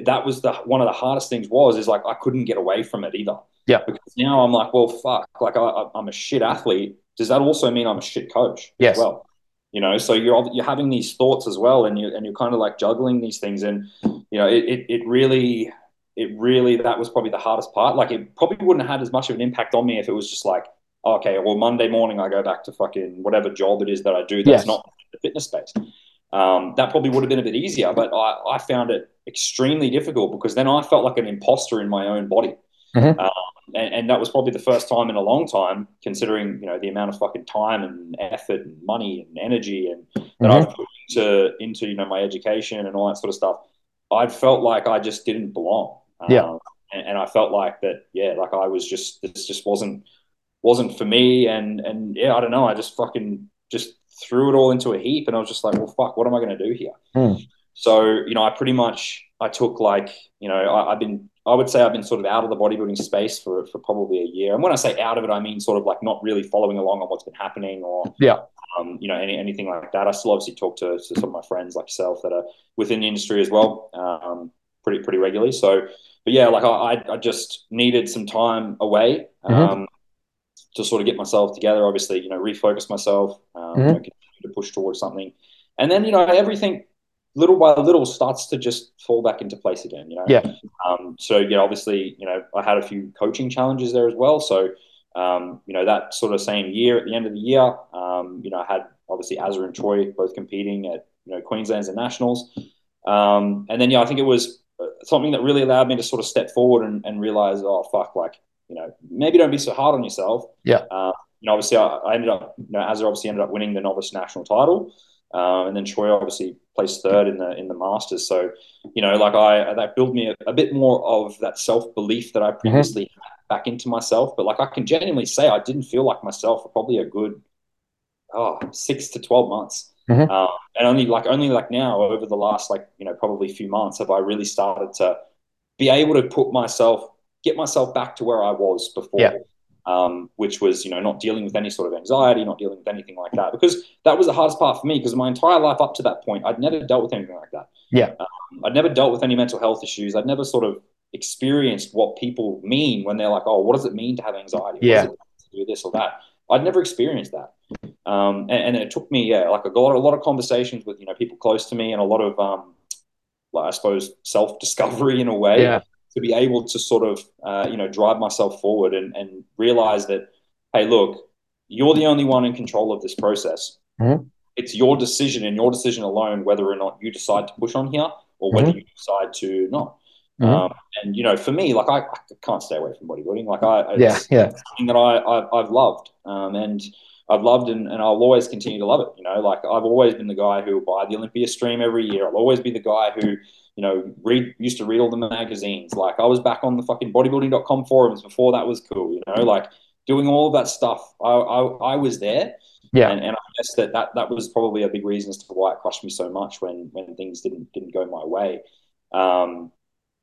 that was the one of the hardest things was is like I couldn't get away from it either. Yeah. Because now I'm like, well, fuck, like I, am a shit athlete. Does that also mean I'm a shit coach? Yes. well, you know, so you're you're having these thoughts as well, and you and you're kind of like juggling these things, and you know, it it, it really. It really that was probably the hardest part. Like it probably wouldn't have had as much of an impact on me if it was just like, okay, well Monday morning I go back to fucking whatever job it is that I do that's yes. not the fitness space um, that probably would have been a bit easier. But I, I, found it extremely difficult because then I felt like an imposter in my own body. Mm-hmm. Um, and, and, that was probably the first time in a long time, considering you know the amount of fucking time and effort and money and energy and that mm-hmm. I've put into into you know my education and all that sort of stuff. I felt like I just didn't belong. Yeah. Um, and, and I felt like that. Yeah, like I was just this just wasn't wasn't for me. And and yeah, I don't know. I just fucking just threw it all into a heap, and I was just like, well, fuck, what am I going to do here? Mm. So you know, I pretty much I took like you know I, have been I would say I've been sort of out of the bodybuilding space for for probably a year, and when I say out of it, I mean sort of like not really following along on what's been happening or yeah. Um, you know, any, anything like that. I still obviously talk to, to, some of my friends like yourself that are within the industry as well, um, pretty pretty regularly. So, but yeah, like I, I just needed some time away. Mm-hmm. Um, to sort of get myself together. Obviously, you know, refocus myself, um, mm-hmm. you know, continue to push towards something, and then you know everything little by little starts to just fall back into place again. You know, yeah. Um, so yeah, obviously, you know, I had a few coaching challenges there as well. So um, you know, that sort of same year at the end of the year, um, you know, I had obviously Azza and Troy both competing at you know Queensland's and nationals, um, and then yeah, I think it was uh, something that really allowed me to sort of step forward and, and realize, oh fuck, like you know, maybe don't be so hard on yourself. Yeah. Uh, you know, obviously, I, I, ended up, you know, Azza obviously ended up winning the novice national title, um, and then Troy obviously placed third in the in the Masters. So, you know, like I that built me a, a bit more of that self belief that I mm-hmm. previously mm-hmm. had back into myself. But like I can genuinely say, I didn't feel like myself for probably a good oh, six to twelve months. Mm-hmm. Um, and only like only like now over the last like you know probably a few months have I really started to be able to put myself get myself back to where I was before. Yeah. Um, which was, you know, not dealing with any sort of anxiety, not dealing with anything like that, because that was the hardest part for me. Because my entire life up to that point, I'd never dealt with anything like that. Yeah, um, I'd never dealt with any mental health issues. I'd never sort of experienced what people mean when they're like, "Oh, what does it mean to have anxiety? Yeah, to do this or that." I'd never experienced that, um, and, and, it took me, yeah, like I got a lot of conversations with you know people close to me, and a lot of, um, like, I suppose, self discovery in a way. Yeah to be able to sort of uh, you know drive myself forward and, and realize that hey look you're the only one in control of this process mm-hmm. it's your decision and your decision alone whether or not you decide to push on here or whether mm-hmm. you decide to not mm-hmm. um, and you know for me like I, I, can't stay away from bodybuilding like I yeah yeah something that I, I have loved um, and I've loved and, and I'll always continue to love it. You know, like I've always been the guy who will buy the Olympia stream every year. I'll always be the guy who you know, read used to read all the magazines. Like I was back on the fucking bodybuilding.com forums before that was cool, you know, like doing all of that stuff. I I, I was there. Yeah. And, and I guess that, that that was probably a big reason as to why it crushed me so much when when things didn't didn't go my way. Um,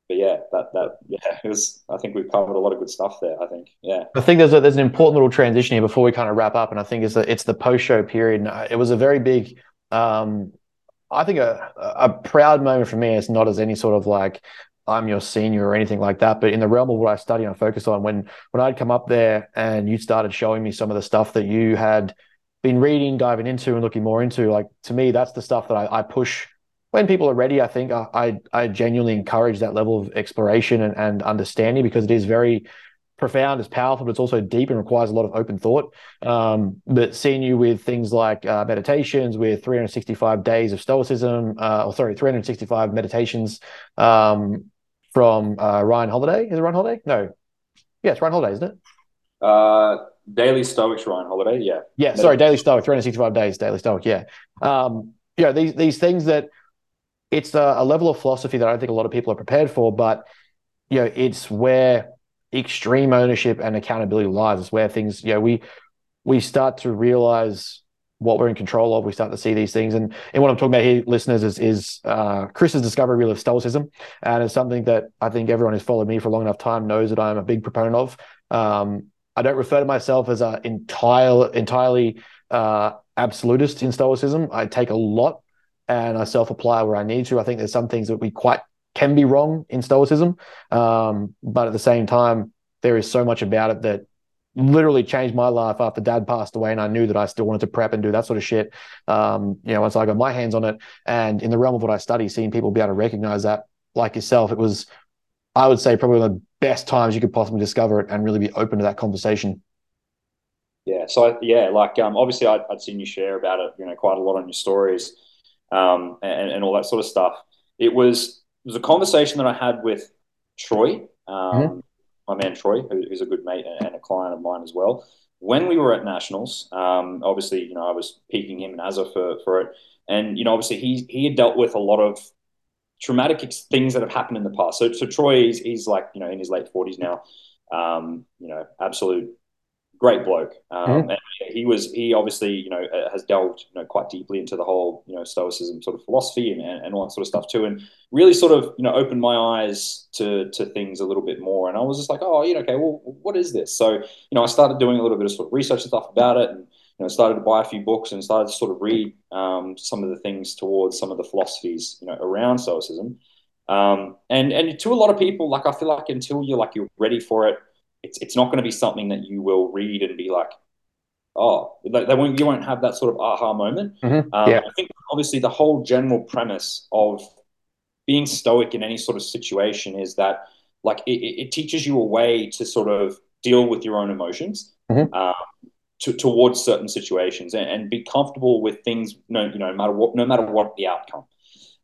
but yeah, that that yeah, it was. I think we've covered a lot of good stuff there. I think yeah. I think there's a, there's an important little transition here before we kind of wrap up, and I think it's the, it's the post show period. And it was a very big, um, I think a a proud moment for me. is not as any sort of like I'm your senior or anything like that, but in the realm of what I study and I focus on, when when I'd come up there and you started showing me some of the stuff that you had been reading, diving into, and looking more into, like to me, that's the stuff that I, I push when people are ready, I think I, I genuinely encourage that level of exploration and, and understanding because it is very profound, it's powerful, but it's also deep and requires a lot of open thought. Um, but seeing you with things like uh, meditations, with 365 days of stoicism, uh, or sorry, 365 meditations um, from uh, Ryan Holiday. Is it Ryan Holiday? No. Yeah, it's Ryan Holiday, isn't it? Uh, Daily Stoics, Ryan Holiday. Yeah. Yeah. Sorry, Daily Stoic, 365 days, Daily Stoic. Yeah. Um, you know, these these things that it's a, a, level of philosophy that I don't think a lot of people are prepared for, but you know, it's where extreme ownership and accountability lies. It's where things, you know, we we start to realize what we're in control of. We start to see these things, and and what I'm talking about here, listeners, is is uh, Chris's discovery reel of stoicism, and it's something that I think everyone who's followed me for a long enough time knows that I'm a big proponent of. Um, I don't refer to myself as an entire entirely uh, absolutist in stoicism. I take a lot and I self apply where I need to. I think there's some things that we quite can be wrong in Stoicism, um, but at the same time, there is so much about it that literally changed my life after dad passed away and I knew that I still wanted to prep and do that sort of shit. Um, you know, once I got my hands on it and in the realm of what I study, seeing people be able to recognize that like yourself, it was, I would say probably one of the best times you could possibly discover it and really be open to that conversation. Yeah. So yeah, like, um, obviously I'd, I'd seen you share about it, you know, quite a lot on your stories um, and, and all that sort of stuff. It was was a conversation that I had with Troy, um, mm-hmm. my man Troy, who, who's a good mate and a client of mine as well. When we were at nationals, um, obviously, you know, I was peaking him and Azza for for it, and you know, obviously, he he had dealt with a lot of traumatic things that have happened in the past. So, so Troy, he's, he's like, you know, in his late forties now. Um, you know, absolute great bloke. Um, mm-hmm. he was he obviously you know uh, has delved you know quite deeply into the whole you know stoicism sort of philosophy and, and all that sort of stuff too, and really sort of you know opened my eyes to to things a little bit more. And I was just like, oh, you know, okay, well, what is this? So you know, I started doing a little bit of sort of research and stuff about it, and you know, started to buy a few books and started to sort of read um, some of the things towards some of the philosophies you know around stoicism. Um, and and to a lot of people, like I feel like until you're like you're ready for it it's it's not going to be something that you will read and be like, oh, they won't you won't have that sort of aha moment. Mm-hmm. Um, yeah. I think obviously the whole general premise of being stoic in any sort of situation is that like it, it teaches you a way to sort of deal with your own emotions. Mm-hmm. Um, to, towards certain situations and, and, be comfortable with things, no, you know, no matter what, no matter what the outcome.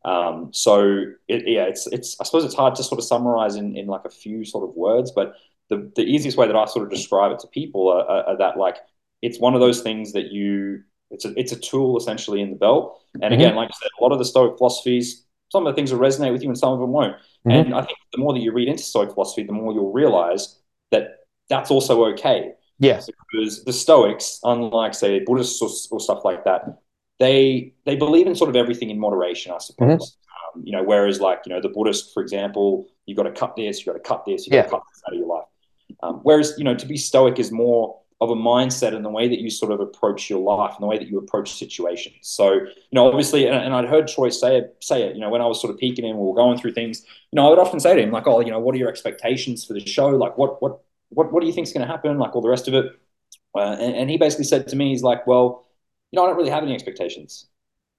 Um, so it, yeah, it's it's I suppose it's hard to sort of summarize in, in like a few sort of words, but the, the easiest way that I sort of describe it to people are, are, are, that like it's one of those things that you it's a it's a tool essentially in the belt. And mm-hmm. again, like I said, a lot of the Stoic philosophies, some of the things will resonate with you and some of them won't. Mm-hmm. And I think the more that you read into Stoic philosophy, the more you'll realize that that's also okay. Yes, because the Stoics, unlike say Buddhists or, or stuff like that, they they believe in sort of everything in moderation, I suppose. Mm-hmm. Um, you know, whereas like you know the Buddhist, for example, you've got to cut this, you've got to cut this, you've got to yeah. cut this out of your life. Um, whereas, you know, to be stoic is more of a mindset and the way that you sort of approach your life and the way that you approach situations. So, you know, obviously, and, and I'd heard Troy say it, say it, you know, when I was sort of peeking in, we were going through things, you know, I would often say to him, like, oh, you know, what are your expectations for the show? Like, what, what, what, what do you think is going to happen? Like all the rest of it. Uh, and, and he basically said to me, he's like, well, you know, I don't really have any expectations.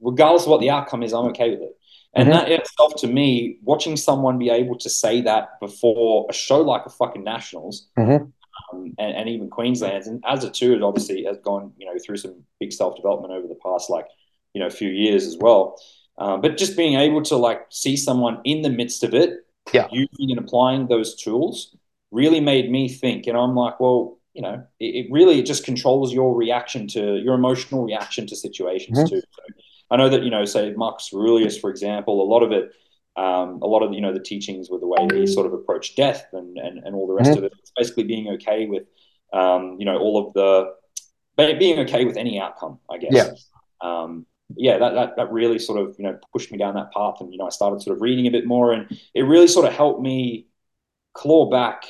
Regardless of what the outcome is, I'm okay with it. And mm-hmm. that itself, to me, watching someone be able to say that before a show like a fucking Nationals mm-hmm. um, and, and, even Queensland's, and Azza too, it obviously has gone, you know, through some big self development over the past, like, you know, few years as well. Um, but just being able to like see someone in the midst of it, yeah. using and applying those tools, really made me think. And I'm like, well, you know, it, it really just controls your reaction to your emotional reaction to situations mm-hmm. too. So, I know that you know, say Marcus Aurelius, for example, a lot of it Um, a lot of you know the teachings were the way he sort of approached death and and, and all the rest mm-hmm. of it. It's basically being okay with um, you know all of the being okay with any outcome, I guess. Yeah. Um, yeah, that, that that really sort of you know pushed me down that path, and you know I started sort of reading a bit more, and it really sort of helped me claw back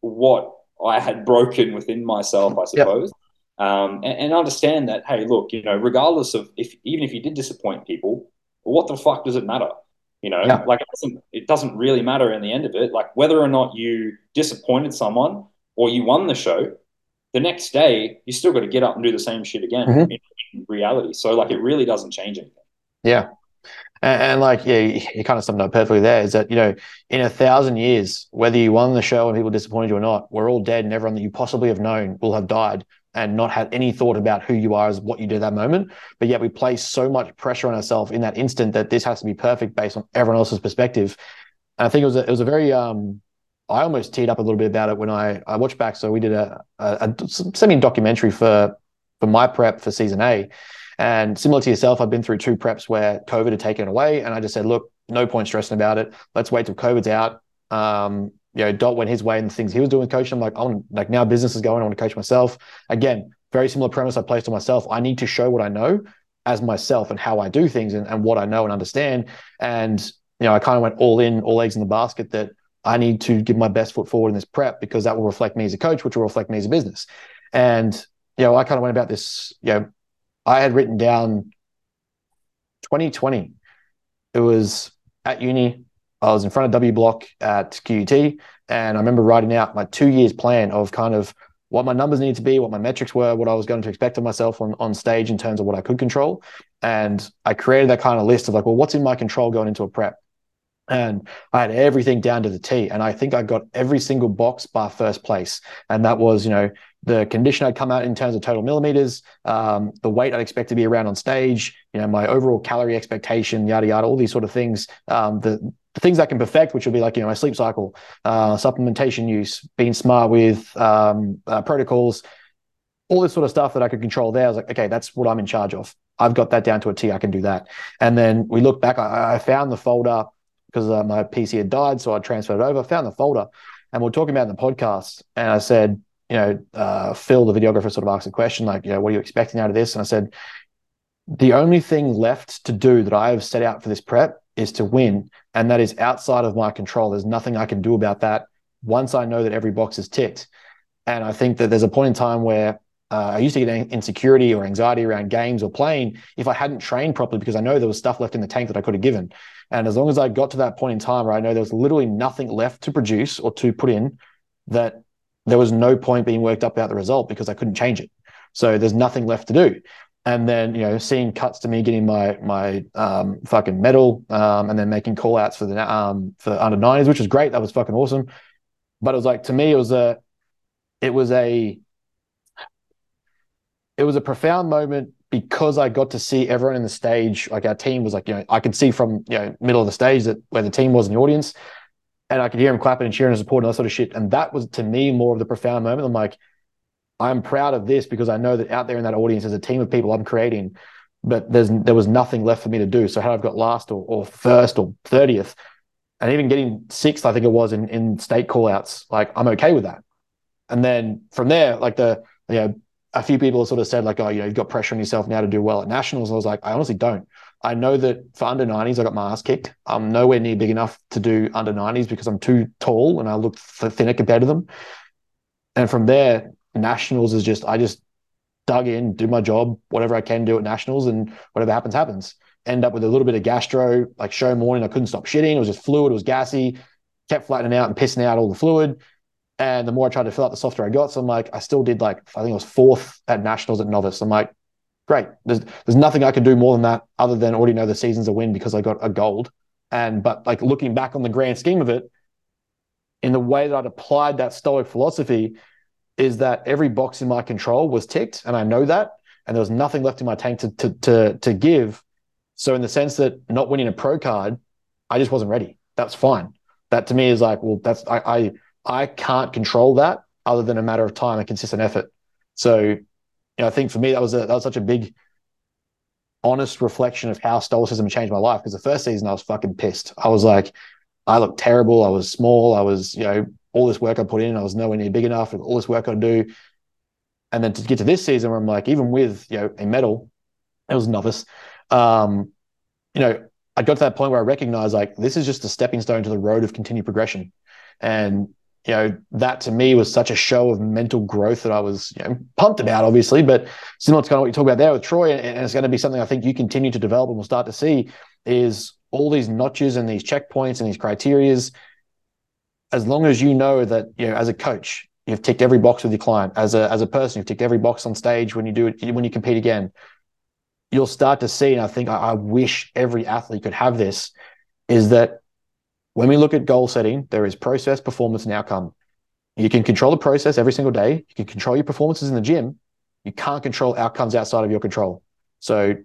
what I had broken within myself, I suppose. Um, and, and, understand that, hey, look, you know, regardless of if even if you did disappoint people, what the fuck does it matter? You know, yeah. like it doesn't, it doesn't really matter in the end of it. Like whether or not you disappointed someone or you won the show, the next day you still got to get up and do the same shit again mm-hmm. in, in, reality. So like it really doesn't change anything. Yeah. And, and, like, yeah, you kind of summed up perfectly there is that, you know, in a thousand years, whether you won the show and people disappointed you or not, we're all dead and everyone that you possibly have known will have died and not had any thought about who you are as what you did that moment. But yet we place so much pressure on ourselves in that instant that this has to be perfect based on everyone else's perspective. And I think it was a, it was a very um, I almost teed up a little bit about it when I I watched back. So we did a, a, a semi documentary for for my prep for season A. And similar to yourself, I've been through two preps where COVID had taken away, and I just said, look, no point stressing about it. Let's wait till COVID's out. Um, you know, Dot went his way and the things he was doing with coaching. I'm like, I want like now business is going. I want to coach myself again. Very similar premise I placed on myself. I need to show what I know as myself and how I do things and, and what I know and understand. And you know, I kind of went all in, all eggs in the basket that I need to give my best foot forward in this prep because that will reflect me as a coach, which will reflect me as a business. And you know, I kind of went about this. You know, I had written down 2020. It was at uni. I was in front of W Block at QUT, and I remember writing out my two years plan of kind of what my numbers needed to be, what my metrics were, what I was going to expect of myself on, on stage in terms of what I could control. And I created that kind of list of like, well, what's in my control going into a prep? And I had everything down to the T. And I think I got every single box bar first place. And that was, you know, the condition I'd come out in terms of total millimeters, um, the weight I'd expect to be around on stage, you know, my overall calorie expectation, yada, yada, all these sort of things. Um, the, the things I can perfect, which would be like, you know, my sleep cycle, uh, supplementation use, being smart with um, uh, protocols, all this sort of stuff that I could control there. I was like, okay, that's what I'm in charge of. I've got that down to a T. I can do that. And then we look back, I, I found the folder because uh, my PC had died, so I transferred it over. Found the folder, and we are talking about in the podcast, and I said, you know, uh, Phil, the videographer, sort of asked a question like, you know, what are you expecting out of this? And I said, the only thing left to do that I have set out for this prep is to win, and that is outside of my control. There's nothing I can do about that once I know that every box is ticked. And I think that there's a point in time where uh, I used to get insecurity or anxiety around games or playing if I hadn't trained properly because I know there was stuff left in the tank that I could have given. And as long as I got to that point in time where I know there was literally nothing left to produce or to put in, that there was no point being worked up about the result because I couldn't change it. So there's nothing left to do. And then you know, seeing cuts to me getting my my um, fucking medal, um, and then making call outs for the um, for under 90s, which was great. That was fucking awesome. But it was like to me, it was a it was a it was a profound moment because I got to see everyone in the stage, like our team was like, you know, I could see from you know middle of the stage that where the team was in the audience, and I could hear them clapping and cheering and supporting that sort of shit. And that was to me more of the profound moment. I'm like, I'm proud of this because I know that out there in that audience there's a team of people I'm creating, but there's there was nothing left for me to do. So how I've got last or, or first or thirtieth, and even getting sixth, I think it was in in state callouts, like I'm okay with that. And then from there, like the you know a few people have sort of said like, oh, you know, you've got pressure on yourself now to do well at nationals. I was like, I honestly don't. I know that for under 90s, I got my ass kicked. I'm nowhere near big enough to do under 90s because I'm too tall and I look thinner compared to them. And from there, nationals is just I just dug in, do my job, whatever I can do at nationals, and whatever happens, happens. End up with a little bit of gastro, like show morning. I couldn't stop shitting. It was just fluid. It was gassy. Kept flattening out and pissing out all the fluid. And the more I tried to fill out, the softer I got. So I'm like, I still did like, I think it was fourth at nationals at novice. I'm like, great. There's there's nothing I can do more than that other than already know the season's a win because I got a gold. And but like looking back on the grand scheme of it, in the way that I'd applied that stoic philosophy, is that every box in my control was ticked, and I know that, and there was nothing left in my tank to to to, to give. So in the sense that not winning a pro card, I just wasn't ready. That's fine. That to me is like, well, that's I, I I can't control that other than a matter of time and consistent effort. So, you know, I think for me that was a, that was such a big honest reflection of how stoicism changed my life. Because the first season I was fucking pissed. I was like, I looked terrible. I was small. I was, you know, all this work I put in, I was nowhere near big enough. All this work I do, and then to get to this season where I'm like, even with you know a medal, it was novice. Um, you know, I got to that point where I recognized like this is just a stepping stone to the road of continued progression, and you know that to me was such a show of mental growth that I was you know pumped about, obviously. But similar to kind of what you talk about there with Troy, and, it's going to be something I think you continue to develop and we'll start to see is all these notches and these checkpoints and these criterias. As long as you know that you know as a coach, you've ticked every box with your client. As a as a person, you've ticked every box on stage when you do it when you compete again. You'll start to see, and I think I, I wish every athlete could have this, is that when we look at goal setting, there is process, performance, and outcome. You can control the process every single day. You can control your performances in the gym. You can't control outcomes outside of your control. So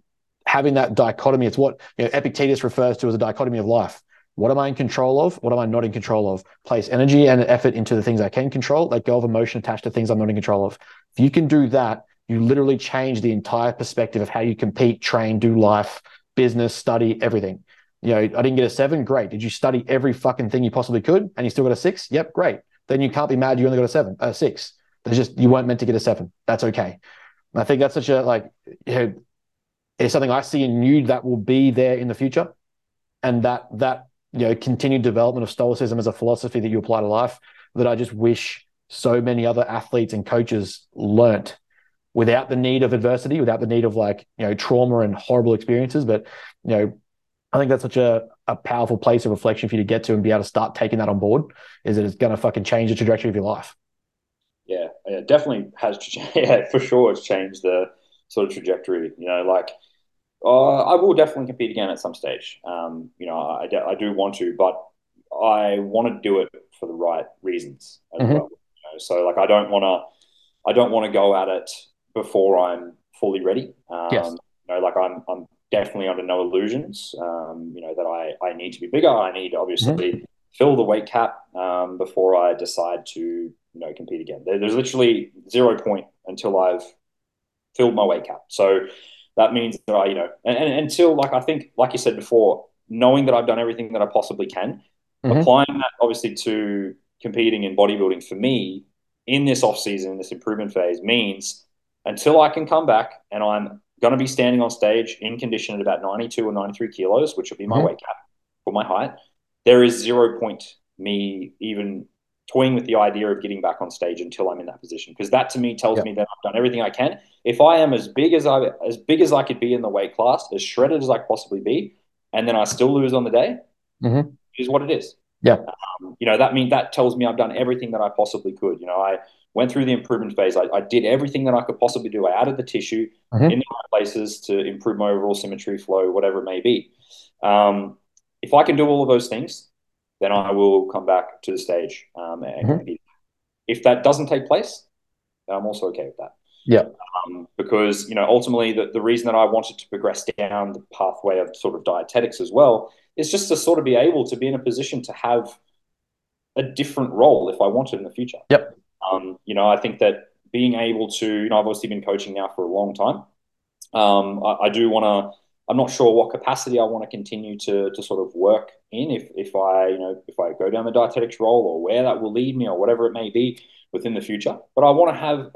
having that dichotomy, it's what you know, Epictetus refers to as a dichotomy of life. What am I in control of? What am I not in control of? Place energy and effort into the things I can control, let go of emotion attached to things I'm not in control of. If you can do that, you literally change the entire perspective of how you compete, train, do life, business, study, everything. You know, I didn't get a seven. Great. Did you study every fucking thing you possibly could and you still got a six? Yep, great. Then you can't be mad you only got a seven, a six. There's just you weren't meant to get a seven. That's okay. And I think that's such a like you know, it's something I see in you that will be there in the future. And that that you know continued development of stoicism as a philosophy that you apply to life that I just wish so many other athletes and coaches learnt without the need of adversity, without the need of like you know trauma and horrible experiences. But you know, I think that's such a a powerful place of reflection for you to get to and be able to start taking that on board. Is that it's going to fucking change the trajectory of your life. Yeah, it definitely has. Yeah, for sure, it's changed the sort of trajectory. You know, like uh, I will definitely compete again at some stage. Um, you know, I, I do want to, but I want to do it for the right reasons as mm-hmm. well. You know? So, like, I don't want to, I don't want to go at it before I'm fully ready. Um, yes. You know, like I'm, I'm definitely under no illusions. Um, you know that I, I need to be bigger. I need to obviously mm-hmm. fill the weight cap um, before I decide to, you know, compete again. There, there's literally zero point until I've filled my weight cap. So that means that I, you know, and, and, until like I think, like you said before, knowing that I've done everything that I possibly can, mm-hmm. applying that obviously to competing in bodybuilding for me in this off season, this improvement phase means until I can come back and I'm going to be standing on stage in condition at about 92 or 93 kilos, which will be my mm-hmm. weight cap for my height. There is zero point me even toying with the idea of getting back on stage until I'm in that position because that to me tells yep. me that I've done everything I can. If I am as big as I as big as I could be in the weight class, as shredded as I possibly be, and then I still lose on the day, mm-hmm. is what it is. Yeah, um, you know that means that tells me I've done everything that I possibly could. You know, I went through the improvement phase. I, I did everything that I could possibly do. I added the tissue mm-hmm. in the right places to improve my overall symmetry, flow, whatever it may be. Um, if I can do all of those things, then I will come back to the stage um, and mm-hmm. compete. If that doesn't take place, then I'm also okay with that. Yeah. Um, because, you know, ultimately the, the reason that I wanted to progress down the pathway of sort of dietetics as well is just to sort of be able to be in a position to have a different role if I wanted in the future. Yep. Um, you know, I think that being able to, you know, I've obviously been coaching now for a long time. Um, I, I do want to I'm not sure what capacity I want to continue to to sort of work in. If if I you know if I go down the dietetics role or where that will lead me or whatever it may be within the future. But I want to have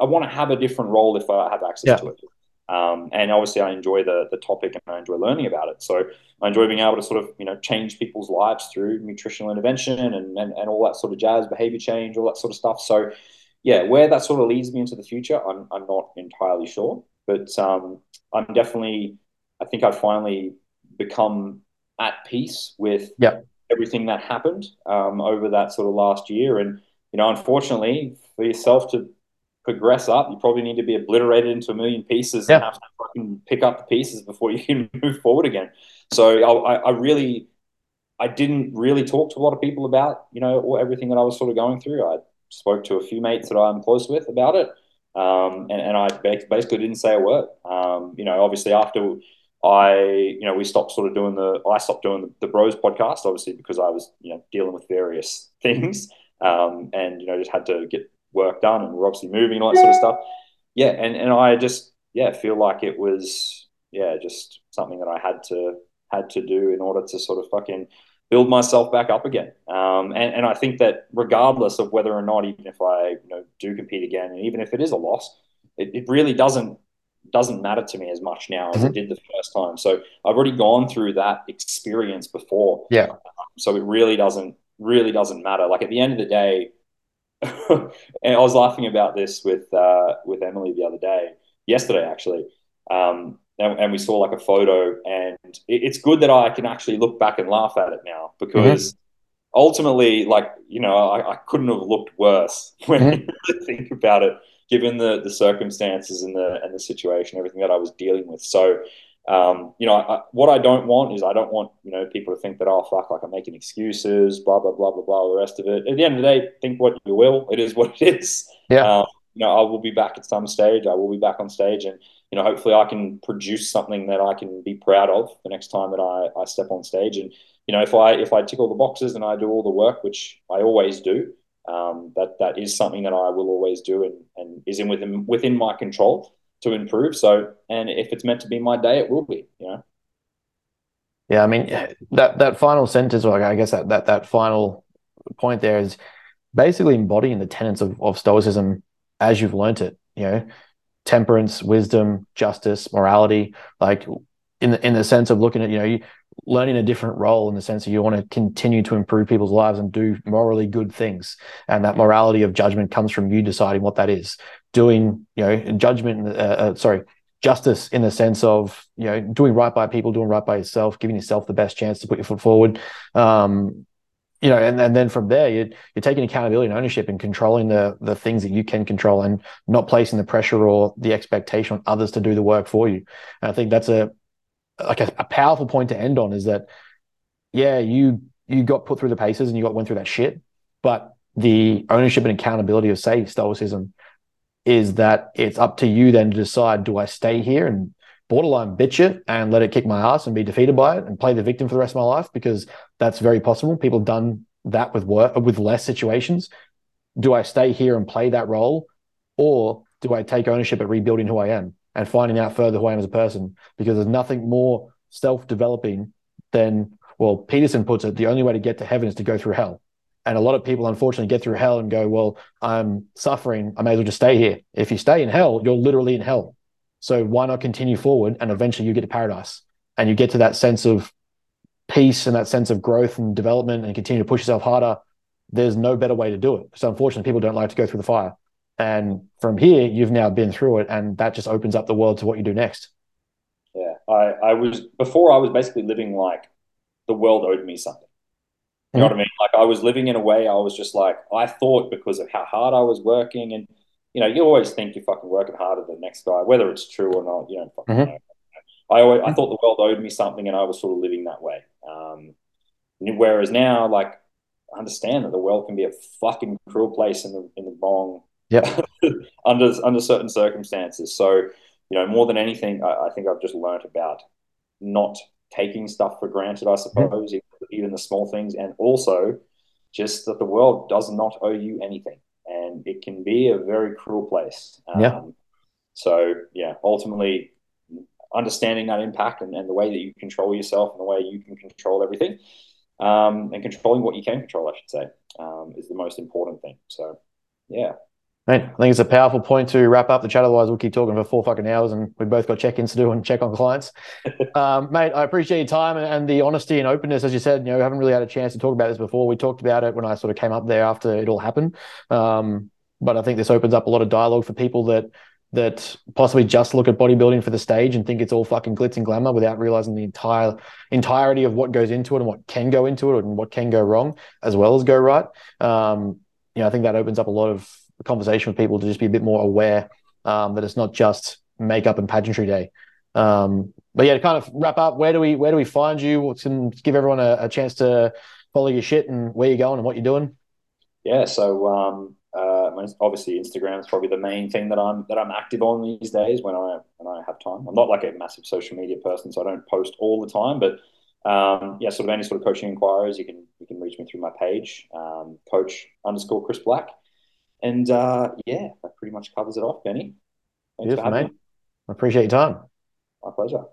I want to have a different role if I have access yeah. to it. Um, and obviously, I enjoy the the topic and I enjoy learning about it. So I enjoy being able to sort of you know change people's lives through nutritional intervention and and, and all that sort of jazz, behavior change, all that sort of stuff. So yeah, where that sort of leads me into the future, I'm I'm not entirely sure, but um, I'm definitely I think I finally become at peace with yep. everything that happened um, over that sort of last year. And, you know, unfortunately for yourself to progress up, you probably need to be obliterated into a million pieces yep. and have to fucking pick up the pieces before you can move forward again. So I, I really, I didn't really talk to a lot of people about, you know, everything that I was sort of going through. I spoke to a few mates that I'm close with about it. Um, and, and I basically didn't say a word. Um, you know, obviously after I, you know, we stopped sort of doing the, I stopped doing the, the Bros podcast, obviously, because I was, you know, dealing with various things um, and, you know, just had to get work done and we're obviously moving and all that sort of stuff. Yeah. And, and I just, yeah, feel like it was, yeah, just something that I had to had to do in order to sort of fucking build myself back up again. Um, and, and I think that regardless of whether or not, even if I you know do compete again, and even if it is a loss, it, it really doesn't doesn't matter to me as much now as mm-hmm. it did the first time. So I've already gone through that experience before. Yeah. So it really doesn't really doesn't matter. Like at the end of the day, and I was laughing about this with uh, with Emily the other day, yesterday actually. Um, and, and, we saw like a photo, and it, it's good that I can actually look back and laugh at it now because mm-hmm. ultimately, like you know, I, I, couldn't have looked worse when mm-hmm. you think about it, given the the circumstances and the and the situation, everything that I was dealing with. So um, you know, I, what I don't want is I don't want you know people to think that oh fuck like I'm making excuses, blah blah blah blah blah, the rest of it. At the end of the day, think what you will. It is what it is. Yeah. Um, you know, I will be back at some stage. I will be back on stage, and you know, hopefully, I can produce something that I can be proud of the next time that I, I step on stage. And you know, if I if I tick all the boxes and I do all the work, which I always do, um, that that is something that I will always do, and and is in within within my control to improve. So, and if it's meant to be my day, it will be. You know. Yeah, I mean that that final sentence, or I guess that that that final point there is basically embodying the tenets of, of stoicism as you've learnt it. You know, temperance, wisdom, justice, morality, like in the in the sense of looking at you know you learning a different role in the sense that you want to continue to improve people's lives and do morally good things and that morality of judgment comes from you deciding what that is doing, you know, judgment, uh, uh, sorry, justice in the sense of, you know, doing right by people, doing right by yourself, giving yourself the best chance to put your foot forward. Um, you know, and, and then from there, you're, you're taking accountability and ownership and controlling the the things that you can control and not placing the pressure or the expectation on others to do the work for you. And I think that's a like a, a powerful point to end on is that, yeah, you you got put through the paces and you got went through that shit, but the ownership and accountability of say stoicism is that it's up to you then to decide do I stay here and borderline bitch it and let it kick my ass and be defeated by it and play the victim for the rest of my life because that's very possible. People have done that with work with less situations. Do I stay here and play that role or do I take ownership at rebuilding who I am and finding out further who I am as a person? Because there's nothing more self-developing than well, Peterson puts it, the only way to get to heaven is to go through hell. And a lot of people, unfortunately, get through hell and go, Well, I'm suffering. I may as well just stay here. If you stay in hell, you're literally in hell. So why not continue forward? And eventually you get to paradise and you get to that sense of peace and that sense of growth and development and continue to push yourself harder. There's no better way to do it. So unfortunately, people don't like to go through the fire. And from here, you've now been through it, and that just opens up the world to what you do next. Yeah, I, I was before I was basically living like the world owed me something. You know what I mean? Like I was living in a way I was just like I thought because of how hard I was working, and you know, you always think you're fucking working harder than the next guy, whether it's true or not. You don't fucking mm-hmm. know. I always, I thought the world owed me something, and I was sort of living that way. Um, whereas now, like, I understand that the world can be a fucking cruel place in the in the wrong, yeah, under under certain circumstances. So, you know, more than anything, I, I think I've just learned about not taking stuff for granted, I suppose, mm-hmm. even the small things, and also just that the world does not owe you anything, and it can be a very cruel place. Um, yeah. So yeah, ultimately, understanding that impact and, and the way that you control yourself and the way you can control everything, um, and controlling what you can control, I should say, um, is the most important thing. So yeah. Mate, I think it's a powerful point to wrap up the chat. Otherwise, we'll keep talking for four fucking hours, and we've both got check-ins to do and check on clients. um, mate, I appreciate your time and, and, the honesty and openness. As you said, you know, we haven't really had a chance to talk about this before. We talked about it when I sort of came up there after it all happened. Um, but I think this opens up a lot of dialogue for people that that possibly just look at bodybuilding for the stage and think it's all fucking glitz and glamour without realizing the entire entirety of what goes into it and what can go into it and what can go wrong as well as go right. Um, you know, I think that opens up a lot of conversation with people to just be a bit more aware um, that it's not just makeup and pageantry day. Um, but yeah, to kind of wrap up, where do we where do we find you? Can give everyone a, a, chance to follow your shit and where you're going and what you're doing. Yeah, so um, uh, obviously Instagram is probably the main thing that I'm that I'm active on these days when I when I have time. I'm not like a massive social media person, so I don't post all the time. But um, yeah, sort of any sort of coaching inquiries, you can you can reach me through my page, um, coach underscore Chris Black. And uh, yeah, that pretty much covers it off, Benny. Thanks Beautiful, mate. I appreciate your time. My pleasure.